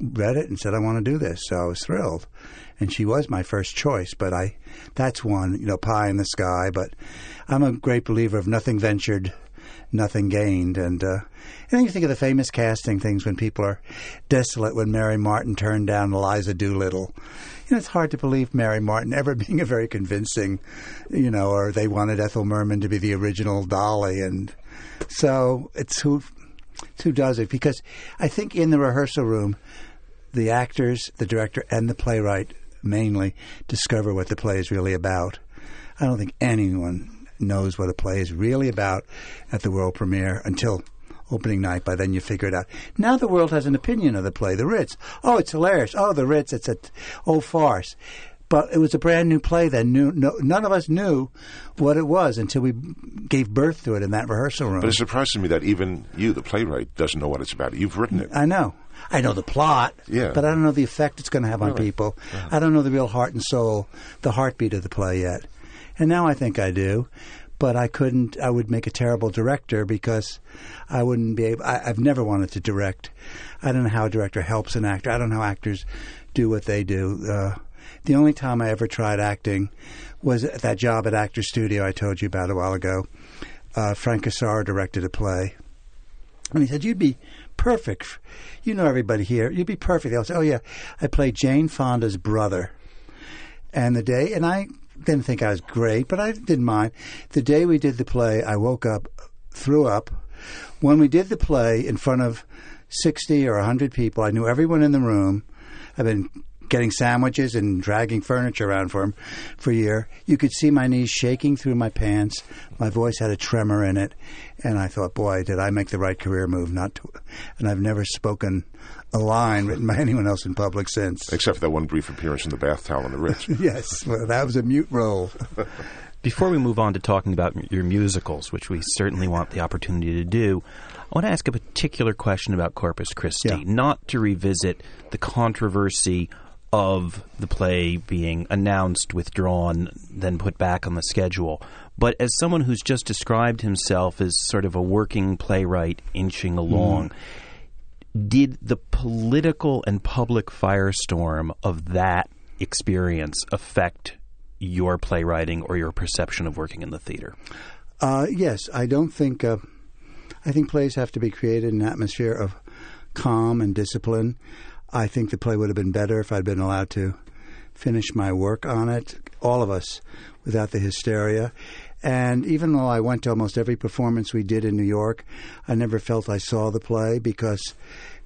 read it and said, "I want to do this," so I was thrilled, and she was my first choice. But I, that's one, you know, pie in the sky. But I'm a great believer of nothing ventured, nothing gained, and uh, and then you think of the famous casting things when people are desolate when Mary Martin turned down Eliza Doolittle. You know, it's hard to believe Mary Martin ever [laughs] being a very convincing, you know, or they wanted Ethel Merman to be the original Dolly, and so it's who it's who does it because I think in the rehearsal room, the actors, the director, and the playwright mainly discover what the play is really about. I don't think anyone knows what a play is really about at the world premiere until opening night. By then you figure it out. Now the world has an opinion of the play, The Ritz. Oh, it's hilarious. Oh, The Ritz, it's a old farce. But it was a brand new play knew no, none of us knew what it was until we gave birth to it in that rehearsal room. But it surprises me that even you, the playwright, doesn't know what it's about. You've written it. I know. I know the plot, Yeah. but I don't know the effect it's going to have on Really? people. I don't know the real heart and soul, the heartbeat of the play yet. And now I think I do, but I couldn't. I would make a terrible director because I wouldn't be able. I, I've never wanted to direct. I don't know how a director helps an actor. I don't know how actors do what they do. Uh, the only time I ever tried acting was at that job at Actor Studio I told you about a while ago. Uh, Frank Corsaro directed a play. And he said, You'd be perfect. You know everybody here. You'd be perfect. I said, Oh, yeah. I played Jane Fonda's brother. And the day, and I didn't think I was great, but I didn't mind. The day we did the play, I woke up, threw up. When we did the play in front of 60 or 100 people, I knew everyone in the room. I've been getting sandwiches and dragging furniture around for him for a year. You could see my knees shaking through my pants. My voice had a tremor in it. And I thought, boy, did I make the right career move not to. And I've never spoken a line written by [laughs] anyone else in public since. Except for that one brief appearance in the bath towel on the Ritz. [laughs] yes, well, that was a mute role. [laughs] Before we move on to talking about your musicals, which we certainly want the opportunity to do, I want to ask a particular question about Corpus Christi, Yeah. not to revisit the controversy of the play being announced, withdrawn, then put back on the schedule, but as someone who's just described himself as sort of a working playwright inching mm-hmm. along. Did the political and public firestorm of that experience affect your playwriting or your perception of working in the theater? Uh, yes, I don't think. Uh, I think plays have to be created in an atmosphere of calm and discipline. I think the play would have been better if I'd been allowed to finish my work on it. All of us, without the hysteria. And even though I went to almost every performance we did in New York, I never felt I saw the play because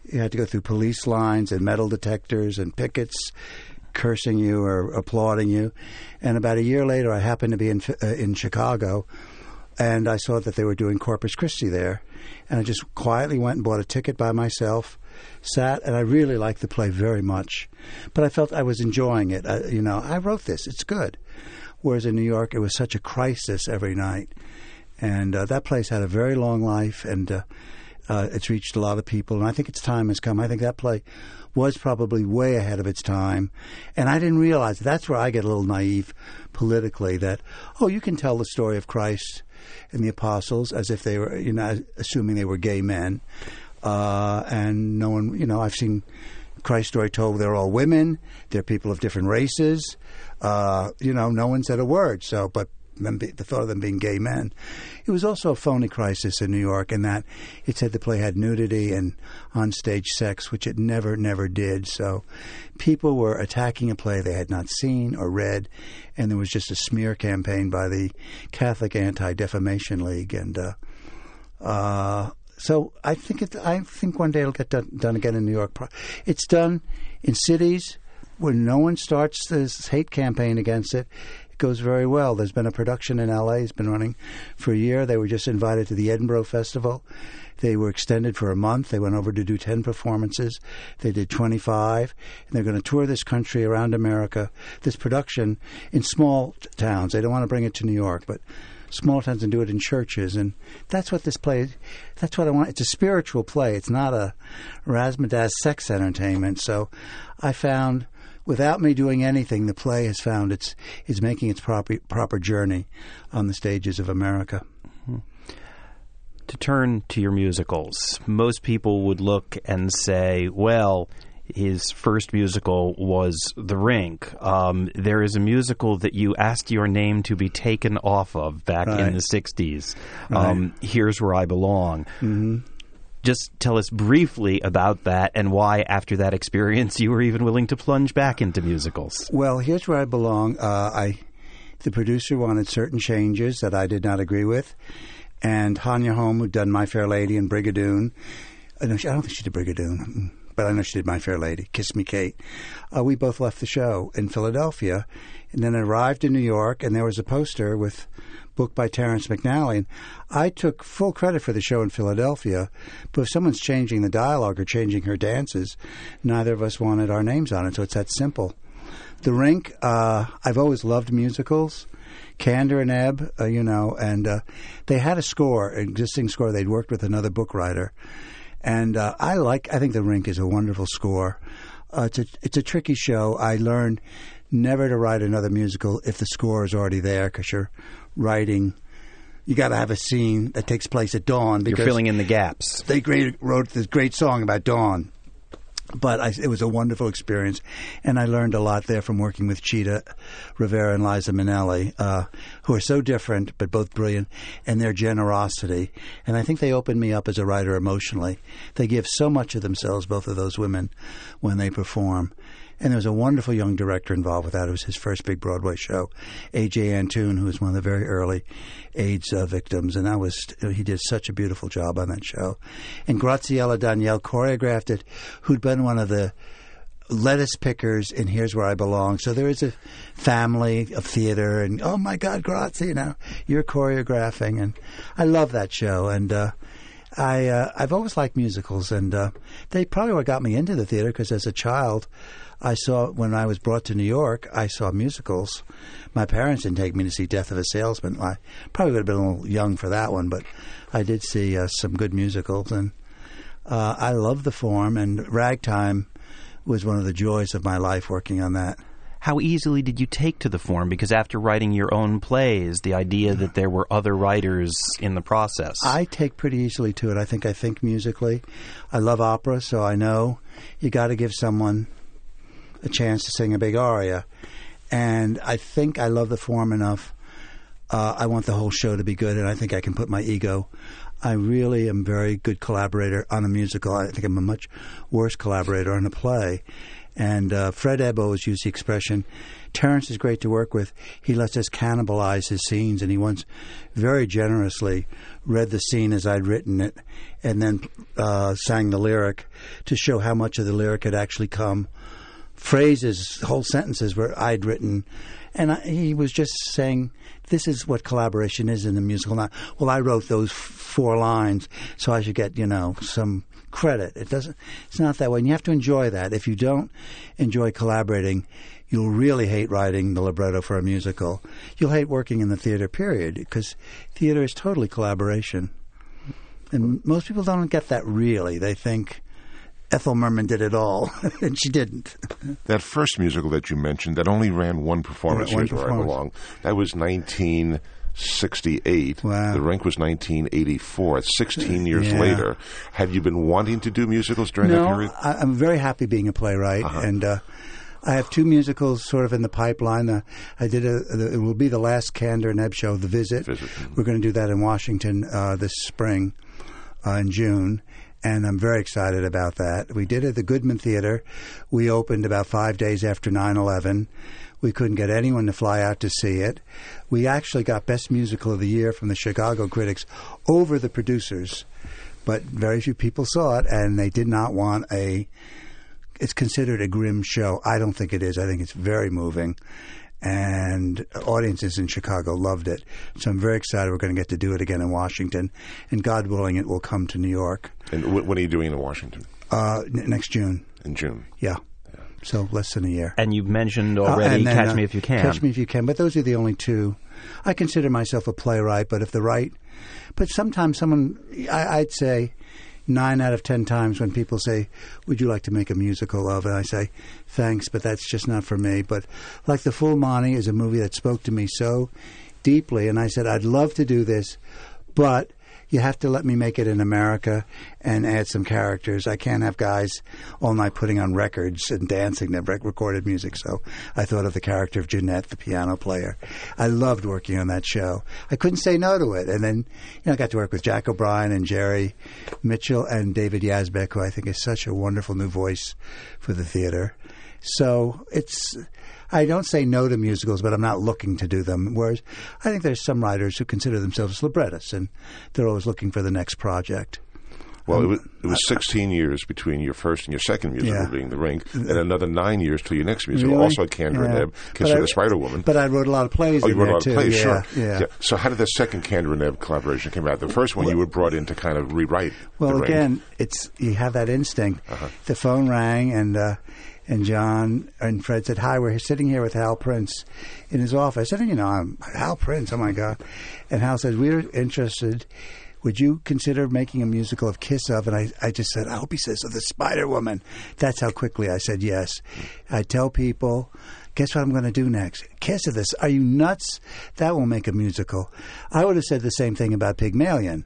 you had to go through police lines and metal detectors and pickets cursing you or applauding you. And about a year later, I happened to be in uh, in Chicago, and I saw that they were doing Corpus Christi there, and I just quietly went and bought a ticket by myself, sat, and I really liked the play very much, but I felt I was enjoying it. I, you know, I wrote this; it's good. Whereas in New York, it was such a crisis every night, and uh, that place had a very long life, and uh, uh, it's reached a lot of people. And I think its time has come. I think that play was probably way ahead of its time, and I didn't realize that's where I get a little naive politically. That oh, you can tell the story of Christ and the apostles as if they were, you know, assuming they were gay men, uh, and no one, you know, I've seen. Christ story told they're all women, they're people of different races. Uh, you know, no one said a word. So, but the thought of them being gay men. It was also a phony crisis in New York in that it said the play had nudity and onstage sex, which it never, never did. So people were attacking a play they had not seen or read, and there was just a smear campaign by the Catholic Anti Defamation League. And uh, uh, so I think it, I think one day it'll get done, done again in New York. It's done in cities where no one starts this hate campaign against it. It goes very well. There's been a production in LA. It's been running for a year. They were just invited to the Edinburgh Festival. They were extended for a month. They went over to do 10 performances. They did 25. And they're going to tour this country around America, this production in small t- towns. They don't want to bring it to New York, but small towns and do it in churches. And that's what this play, that's what I want. It's a spiritual play. It's not a razzmatazz sex entertainment. So I found, without me doing anything, the play has found its, is making its proper, proper journey on the stages of America. To turn to your musicals, most people would look and say, well, his first musical was The Rink. Um, there is a musical that you asked your name to be taken off of back in the 60s. Um, Here's Where I Belong. Mm-hmm. Just tell us briefly about that and why, after that experience, you were even willing to plunge back into musicals. Well, here's where I belong. Uh, I, the producer wanted certain changes that I did not agree with, and Hanya Holm, who'd done My Fair Lady and Brigadoon, I, don't think she did Brigadoon, but I know she did My Fair Lady, Kiss Me Kate. Uh, we both left the show in Philadelphia, and then arrived in New York, and there was a poster with book by Terrence McNally. And I took full credit for the show in Philadelphia, but if someone's changing the dialogue or changing her dances, neither of us wanted our names on it. So it's that simple. The Rink. Uh, I've always loved musicals. Kander and Ebb, uh, you know, and uh, they had a score, an existing score. They'd worked with another book writer, and uh, I like. I think The Rink is a wonderful score. Uh, it's a it's a tricky show. I learned never to write another musical if the score is already there because you're writing. You got to have a scene that takes place at dawn. Because You're filling in the gaps. They great, wrote this great song about dawn but I, it was a wonderful experience, and I learned a lot there from working with Chita Rivera and Liza Minnelli, uh, who are so different but both brilliant, and their generosity. And I think they opened me up as a writer emotionally. They give so much of themselves, both of those women, when they perform. And there was a wonderful young director involved with that. It was his first big Broadway show, A.J. Antoon, who was one of the very early AIDS uh, victims, and that was he did such a beautiful job on that show. And Graciela Daniele choreographed it, who'd been one of the lettuce pickers in Here's Where I Belong. So there is a family of theater, and oh my God, Grazie, you know, you're choreographing, and I love that show. And uh, I uh, I've always liked musicals, and uh, they probably what got me into the theater because as a child. I saw when I was brought to New York. I saw musicals. My parents didn't take me to see Death of a Salesman. I probably would have been a little young for that one, but I did see uh, some good musicals, and uh, I love the form. And Ragtime was one of the joys of my life working on that. How easily did you take to the form? Because after writing your own plays, the idea that there were other writers in the process. I take pretty easily to it. I think I think musically. I love opera, so I know you got to give someone a chance to sing a big aria. And I think I love the form enough. Uh, I want the whole show to be good, and I think I can put my ego. I really am very good collaborator on a musical. I think I'm a much worse collaborator on a play. And uh, Fred Ebb always used the expression, Terrence is great to work with. He lets us cannibalize his scenes, and he once very generously read the scene as I'd written it and then uh, sang the lyric to show how much of the lyric had actually come phrases, whole sentences where I'd written, and I, he was just saying, "This is what collaboration is in a musical." Well, I wrote those f- four lines, so I should get you know some credit. It doesn't. It's not that way, and you have to enjoy that. If you don't enjoy collaborating, you'll really hate writing the libretto for a musical. You'll hate working in the theater. Period, because theater is totally collaboration. And most people don't get that really. They think Ethel Merman did it all, [laughs] and she didn't. That first musical that you mentioned that only ran one performance, One Here's Where I performance. Belong, that was 1968. Wow. The Rink was 1984. It's 16 years Yeah. later. Have you been wanting to do musicals during that no, period? I, I'm very happy being a playwright, and uh, I have two musicals sort of in the pipeline. Uh, I did a. It will be the last Kander and Ebb show, The Visit. Visit, mhm. We're going to do that in Washington uh, this spring, uh, in June. And I'm very excited about that. We did it at the Goodman Theater. We opened about five days after 9 11. We couldn't get anyone to fly out to see it. We actually got Best Musical of the Year from the Chicago critics over the producers, but very few people saw it, and they did not want a. It's considered a grim show. I don't think it is. I think it's very moving, and audiences in Chicago loved it. So I'm very excited. We're going to get to do it again in Washington, and God willing, it will come to New York And wh- when are you doing in Washington? uh, n- next June. In June. Yeah. So less than a year. and you've mentioned Uh, already and then, Catch uh, Me If You Can. Catch Me If You Can. But those are the only two. I consider myself a playwright, but if the right, but sometimes someone, I, I'd say, nine out of ten times when people say, "Would you like to make a musical of?" and I say, "Thanks, but that's just not for me." But like the Full Monty is a movie that spoke to me so deeply, and I said, "I'd love to do this, but." You have to let me make it in America and add some characters. I can't have guys all night putting on records and dancing their rec- recorded music. So I thought of the character of Jeanette, the piano player. I loved working on that show. I couldn't say no to it. And then, you know, I got to work with Jack O'Brien and Jerry Mitchell and David Yazbek, who I think is such a wonderful new voice for the theater. So it's. I don't say no to musicals, but I'm not looking to do them. Whereas I think there's some writers who consider themselves librettists, and they're always looking for the next project. Well, it was, it was 16 years between your first and your second musical Yeah. being The Rink, and another nine years till your next musical, Really? also and Yeah. Ebb, Kiss of the Spider Woman. But I wrote a lot of plays Oh, you in wrote a lot too. of plays, yeah, sure. Yeah. So how did the second Kander and Ebb collaboration come out? The first one you were brought in to kind of rewrite. Well, again, it's you have that instinct. Uh-huh. The phone rang, and uh, And John and Fred said, "Hi, we're sitting here with Hal Prince in his office." Said, "You know, I'm Hal Prince. Oh my God!" And Hal said, "We're interested. Would you consider making a musical of Kiss of?" And I, I just said, "I hope he says of the Spider Woman." That's how quickly I said yes. I tell people. Guess what I'm going to do next? Kiss of this. Are you nuts? That will make a musical. I would have said the same thing about Pygmalion.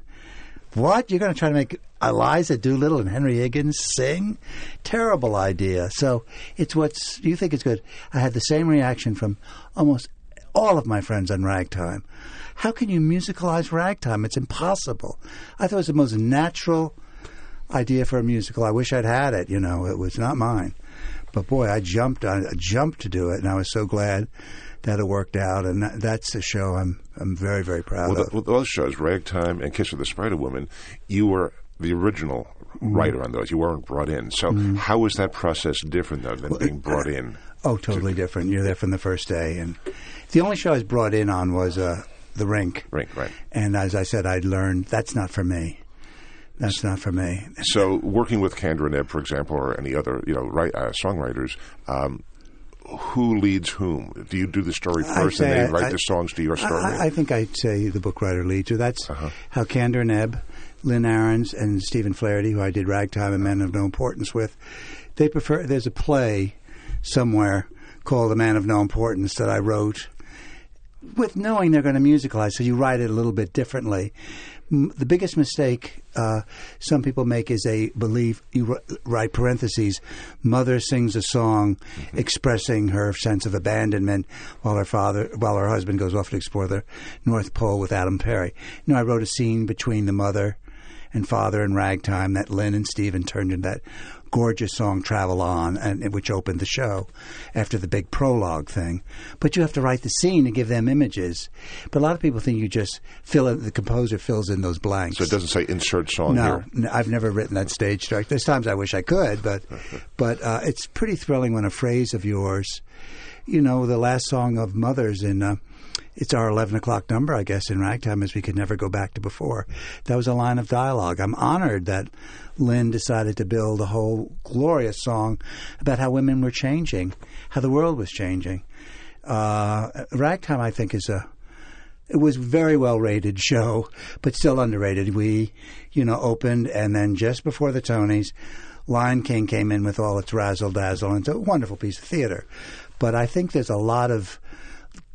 What? You're going to try to make Eliza Doolittle and Henry Higgins sing? Terrible idea. So it's what's you think it's good. I had the same reaction from almost all of my friends on Ragtime. How can you musicalize Ragtime? It's impossible. I thought it was the most natural idea for a musical. I wish I'd had it. You know, it was not mine. But boy, I jumped. I jumped to do it, and I was so glad that it worked out. And that, that's a show I'm I'm very very proud well, of. the, well, those shows, Ragtime and Kiss of the Spider Woman, you were the original writer on those. You weren't brought in. So how was that process different though than being brought in? Oh, totally different. You're there from the first day, and the only show I was brought in on was uh, the rink. Right, right. And as I said, I'd learned that's not for me. That's not for me. So working with Kander and Ebb, for example, or any other you know write, uh, songwriters. Um, who leads whom? Do you do the story first and they I- write I- the songs to your story? I, I think I'd say the book writer leads her. That's how Kander Nebb, Lynn Ahrens, and Stephen Flaherty, who I did Ragtime and Men of No Importance with, they prefer. There's a play somewhere called The Man of No Importance that I wrote with knowing they're going to musicalize, so you write it a little bit differently. M- The biggest mistake uh, some people make is they believe you wr- write parentheses. Mother sings a song expressing her sense of abandonment while her father, while her husband goes off to explore the North Pole with Admiral Peary. You No, I wrote a scene between the mother and father and ragtime that Lynn and Stephen turned into that gorgeous song "Travel On," and which opened the show after the big prologue thing. But you have to write the scene and give them images. But a lot of people think you just fill in the composer fills in those blanks. so it doesn't say insert song No, here. n- I've never written that stage structure. There's times I wish I could, but [laughs] but uh, it's pretty thrilling when a phrase of yours, you know, the last song of Mother's in. Uh, it's our 11 o'clock number, I guess, in ragtime, as we could never go back to before. That was a line of dialogue. I'm honored that Lynn decided to build a whole glorious song about how women were changing, how the world was changing. Uh, ragtime, I think, is a it was very well rated show, but still underrated. We, you know, opened and then just before the Tonys, Lion King came in with all its razzle dazzle, and it's a wonderful piece of theater. But I think there's a lot of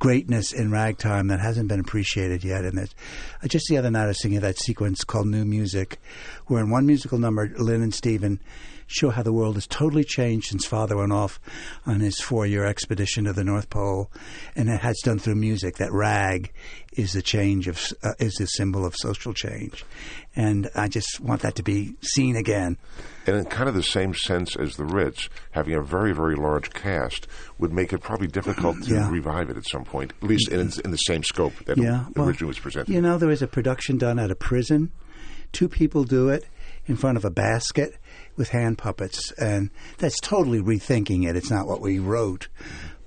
greatness in ragtime that hasn't been appreciated yet. And it's, uh, just the other night, I was singing that sequence called New Music, where in one musical number, Lynn and Stephen show how the world has totally changed since Father went off on his four-year expedition to the North Pole, and it has done through music. That rag is the change of uh, is the symbol of social change, and I just want that to be seen again. And in kind of the same sense as the Ritz, having a very, very large cast would make it probably difficult to Yeah. revive it at some point, at least in, in the same scope that Yeah, it well, originally was presented. You know, there was a production done at a prison. Two people do it in front of a basket with hand puppets, and that's totally rethinking it. It's not what we wrote,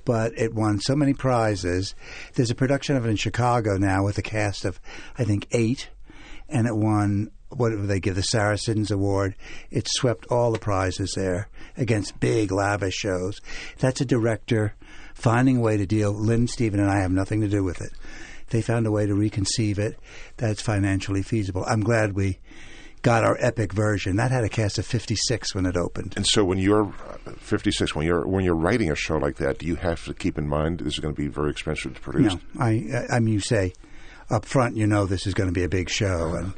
but it won so many prizes. There's a production of it in Chicago now with a cast of, I think, eight, and it won. What do they give the Saracens Award? It swept all the prizes there against big, lavish shows. That's a director finding a way to deal. Lynn, Stephen, and I have nothing to do with it they found a way to reconceive it that's financially feasible. I'm glad we got our epic version. That had a cast of 56 when it opened. And so, when you're uh, 56, when you're when you're writing a show like that, do you have to keep in mind this is going to be very expensive to produce? No, I, I mean, you say up front, you know, this is going to be a big show, and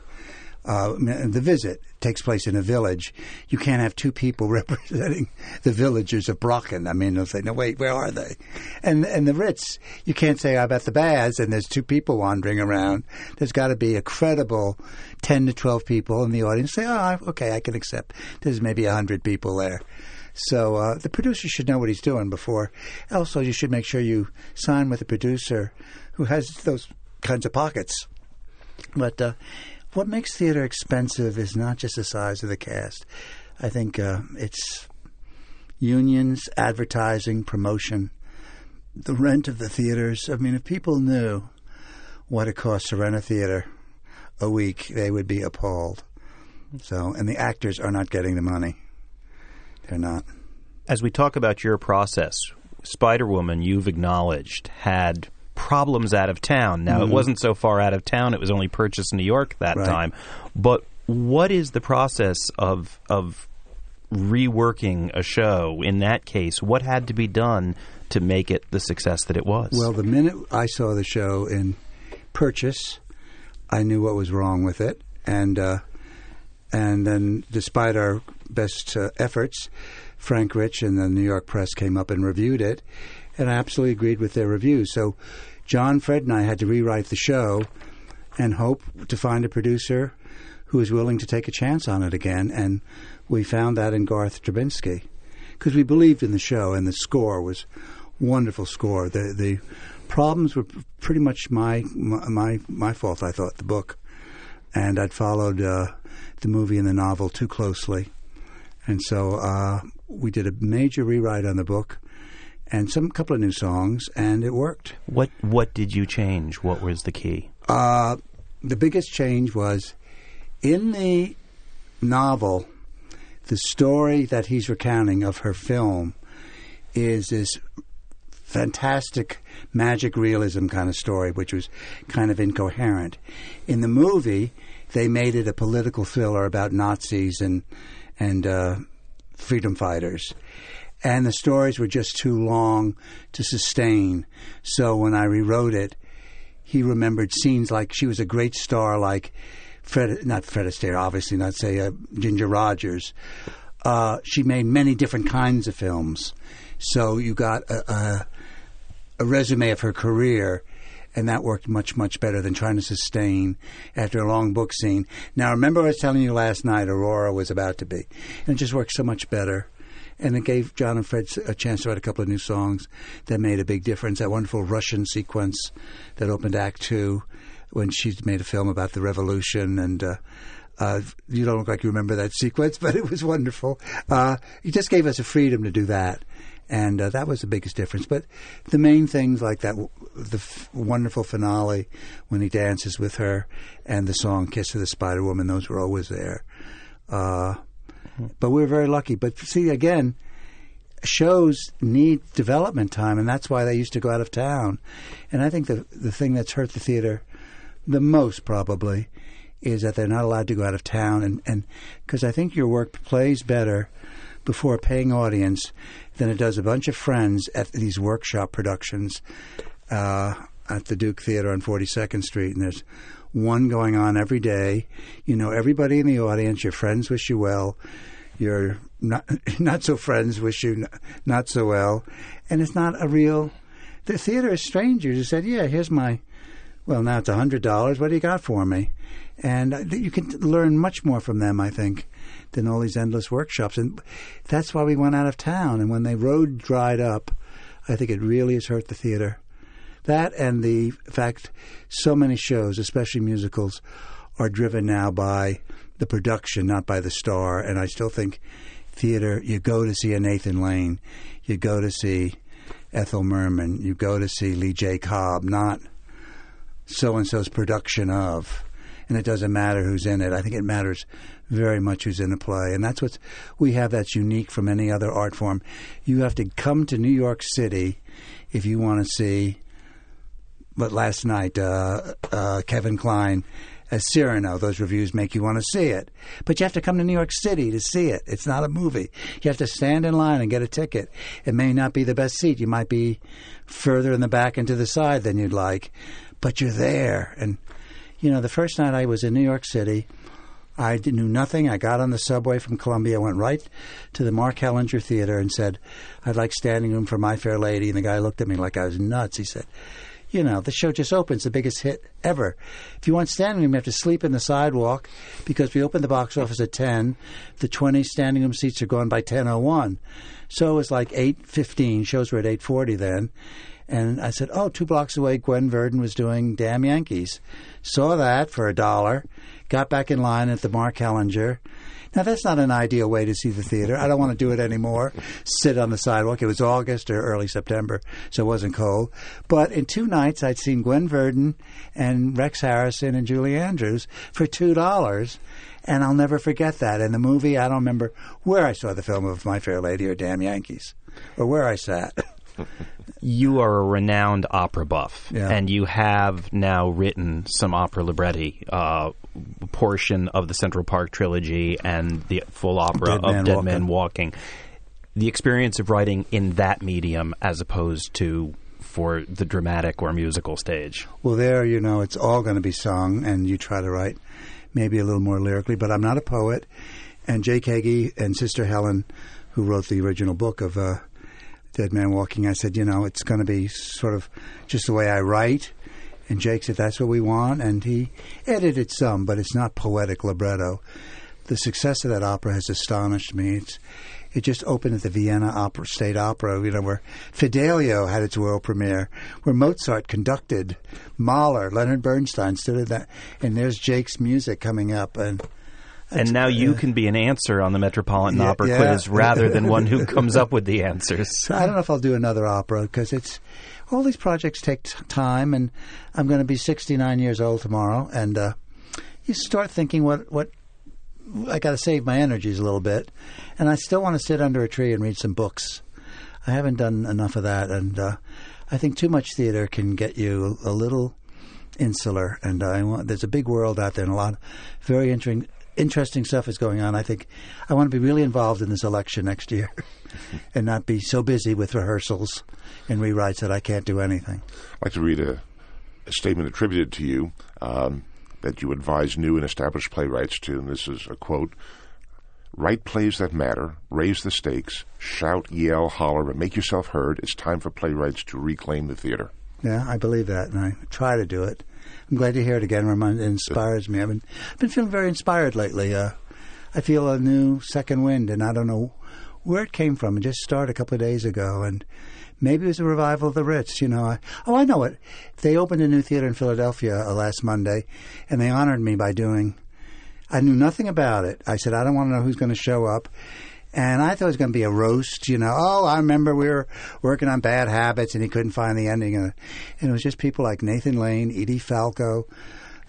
uh, the visit takes place in a village. You can't have two people [laughs] representing the villagers of Brachen. I mean, they'll say, "No, wait, where are they?" And and the Ritz, you can't say, "I'm at the Baz," and there's two people wandering around. There's got to be a credible ten to twelve people in the audience. Say, "Oh, okay, I can accept." There's maybe hundred people there. So uh, the producer should know what he's doing before. Also, you should make sure you sign with a producer who has those kinds of pockets. But uh, what makes theater expensive is not just the size of the cast. I think uh, it's unions, advertising, promotion, the rent of the theaters. I mean, if people knew what it costs to rent a theater a week, they would be appalled. So, and the actors are not getting the money. They're not. As we talk about your process, Spider Woman, you've acknowledged, had problems out of town. Now, mm-hmm. it wasn't so far out of town, it was only purchased in New York that right. time. But what is the process of, of reworking a show in that case? What had to be done to make it the success that it was? Well, the minute I saw the show in Purchase, I knew what was wrong with it, and uh, and then, despite our best uh, efforts, Frank Rich and the New York Press came up and reviewed it, and I absolutely agreed with their review. So, John, Fred, and I had to rewrite the show and hope to find a producer who was willing to take a chance on it again. And we found that in Garth Drabinsky because we believed in the show, and the score was wonderful score. The the problems were pretty much my my my fault. I thought the book, and I'd followed uh, the movie and the novel too closely, and so uh, we did a major rewrite on the book and some couple of new songs, and it worked. What What did you change? What was the key? Uh, the biggest change was in the novel. The story that he's recounting of her film is this fantastic magic realism kind of story, which was kind of incoherent. In the movie, they made it a political thriller about Nazis and and uh, freedom fighters. And the stories were just too long to sustain. So when I rewrote it, he remembered scenes like she was a great star, like Fred, not Fred Astaire, obviously, not say uh, Ginger Rogers. Uh, she made many different kinds of films. So you got a, a a resume of her career, and that worked much much better than trying to sustain after a long book scene. Now, remember, I was telling you last night, Aurora was about to be, and it just worked so much better. And it gave John and Fred a chance to write a couple of new songs that made a big difference. That wonderful Russian sequence that opened Act Two when she made a film about the revolution and. Uh, uh, you don't look like you remember that [laughs] sequence, but it was wonderful. Uh, he just gave us a freedom to do that, and uh, that was the biggest difference. But the main things like that, the f- wonderful finale when he dances with her, and the song "Kiss of the Spider Woman," those were always there. Uh, but we were very lucky. But see, again, shows need development time, and that's why they used to go out of town. And I think the the thing that's hurt the theater the most probably is that they're not allowed to go out of town, and and because I think your work plays better before a paying audience than it does a bunch of friends at these workshop productions uh, at the Duke Theater on 42nd Street. And there's one going on every day. You know everybody in the audience. Your friends wish you well. Your not [laughs] not so friends wish you not so well, and it's not a real. The theater is strangers who said, "Yeah, here's my." Well, now it's a hundred dollars. What do you got for me? And you can learn much more from them, I think, than all these endless workshops. And that's why we went out of town. And when the road dried up, I think it really has hurt the theater. That and the fact so many shows, especially musicals, are driven now by the production, not by the star. And I still think theater, you go to see a Nathan Lane, you go to see Ethel Merman, you go to see Lee J. Cobb, not so and so's production of. And it doesn't matter who's in it. I think it matters very much who's in the play, and that's what we have that's unique from any other art form. You have to come to New York City if you want to see. But last night, uh, uh, Kevin Kline as Cyrano. Those reviews make you want to see it. But you have to come to New York City to see it. It's not a movie. You have to stand in line and get a ticket. It may not be the best seat. You might be further in the back and to the side than you'd like, but you're there. And, you know, the first night I was in New York City, I knew nothing. I got on the subway from Columbia, went right to the Mark Hellinger Theater, and said, "I'd like standing room for My Fair Lady." And the guy looked at me like I was nuts. He said, "You know, the show just opens, the biggest hit ever. If you want standing room, you have to sleep in the sidewalk because we opened the box office at ten. The twenty standing room seats are gone by ten oh one. So it was like eight fifteen. Shows were at eight forty then." And I said, "Oh, two blocks away, Gwen Verdon was doing Damn Yankees." Saw that for a dollar. Got back in line at the Mark Hellinger. Now that's not an ideal way to see the theater. I don't want to do it anymore. Sit on the sidewalk. It was August or early September, so it wasn't cold. But in two nights, I'd seen Gwen Verdon and Rex Harrison and Julie Andrews for two dollars and I'll never forget that. In the movie, I don't remember where I saw the film of My Fair Lady or Damn Yankees, or where I sat. [laughs] you are a renowned opera buff, Yeah. and you have now written some opera libretti, uh, portion of the Central Park trilogy and the full opera Dead of Man Dead Walking. Man Walking. The experience of writing in that medium, as opposed to for the dramatic or musical stage. Well, there, you know, it's all going to be sung, and you try to write maybe a little more lyrically. But I'm not a poet. And Jake Heggie and Sister Helen, who wrote the original book of uh, Dead Man Walking, I said, you know, it's going to be sort of just the way I write. And Jake said, that's what we want. And he edited some, but it's not poetic libretto. The success of that opera has astonished me. It's, it just opened at the Vienna Opera State Opera, you know, where Fidelio had its world premiere, where Mozart conducted, Mahler, Leonard Bernstein stood at that, and there's Jake's music coming up, and And now you uh, can be an answer on the Metropolitan Yeah, Opera yeah. quiz rather than one who [laughs] comes up with the answers. I don't know if I'll do another opera because it's all these projects take t- time, and I'm going to be 69 years old tomorrow, and uh, you start thinking what what I got to save my energies a little bit, and I still want to sit under a tree and read some books. I haven't done enough of that, and uh, I think too much theater can get you a little insular. And I want there's a big world out there, and a lot of very interesting interesting stuff is going on. I think I want to be really involved in this election next year, [laughs] and not be so busy with rehearsals and rewrites that I can't do anything. I'd like to read a, a statement attributed to you um, that you advise new and established playwrights to, and this is a quote Write plays that matter, raise the stakes, shout, yell, holler, but make yourself heard. It's time for playwrights to reclaim the theater. Yeah, I believe that, and I try to do it. I'm glad to hear it again. It inspires me. I've been, I've been feeling very inspired lately. Uh, I feel a new second wind, and I don't know where it came from. It just started a couple of days ago, and maybe it was a revival of the Ritz. You know, I, oh, I know it. They opened a new theater in Philadelphia uh, last Monday, and they honored me by doing. I knew nothing about it. I said, I don't want to know who's going to show up. And I thought it was going to be a roast, you know. Oh, I remember we were working on Bad Habits, and he couldn't find the ending. And it was just people like Nathan Lane, Edie Falco,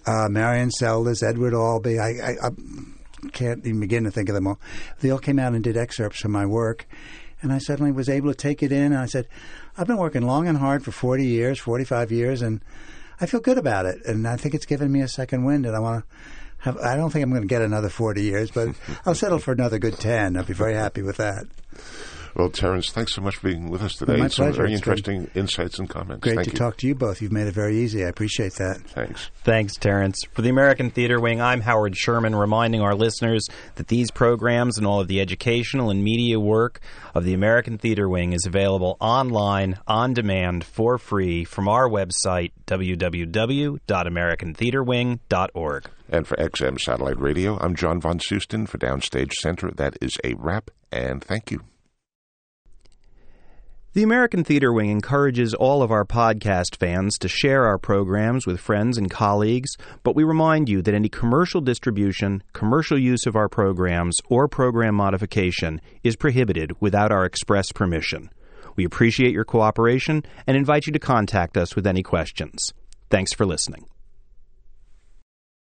uh, Marion Seldes, Edward Albee. I, I, I can't even begin to think of them all. They all came out and did excerpts from my work. And I suddenly was able to take it in. And I said, I've been working long and hard for 40 years, 45 years, and I feel good about it. And I think it's given me a second wind, and I want to have, I don't think I'm going to get another 40 years, but [laughs] I'll settle for another good 10. I'll be very happy with that. Well, Terrence, thanks so much for being with us today. My Some pleasure. very It's interesting insights and comments. Great Thank to you. talk to you both. You've made it very easy. I appreciate that. Thanks. Thanks, Terrence. For the American Theater Wing, I'm Howard Sherman, reminding our listeners that these programs and all of the educational and media work of the American Theater Wing is available online, on demand, for free from our website, www.americantheaterwing.org. And for XM Satellite Radio, I'm John Von Susten for Downstage Center. That is a wrap, and thank you. The American Theater Wing encourages all of our podcast fans to share our programs with friends and colleagues, but we remind you that any commercial distribution, commercial use of our programs, or program modification is prohibited without our express permission. We appreciate your cooperation and invite you to contact us with any questions. Thanks for listening.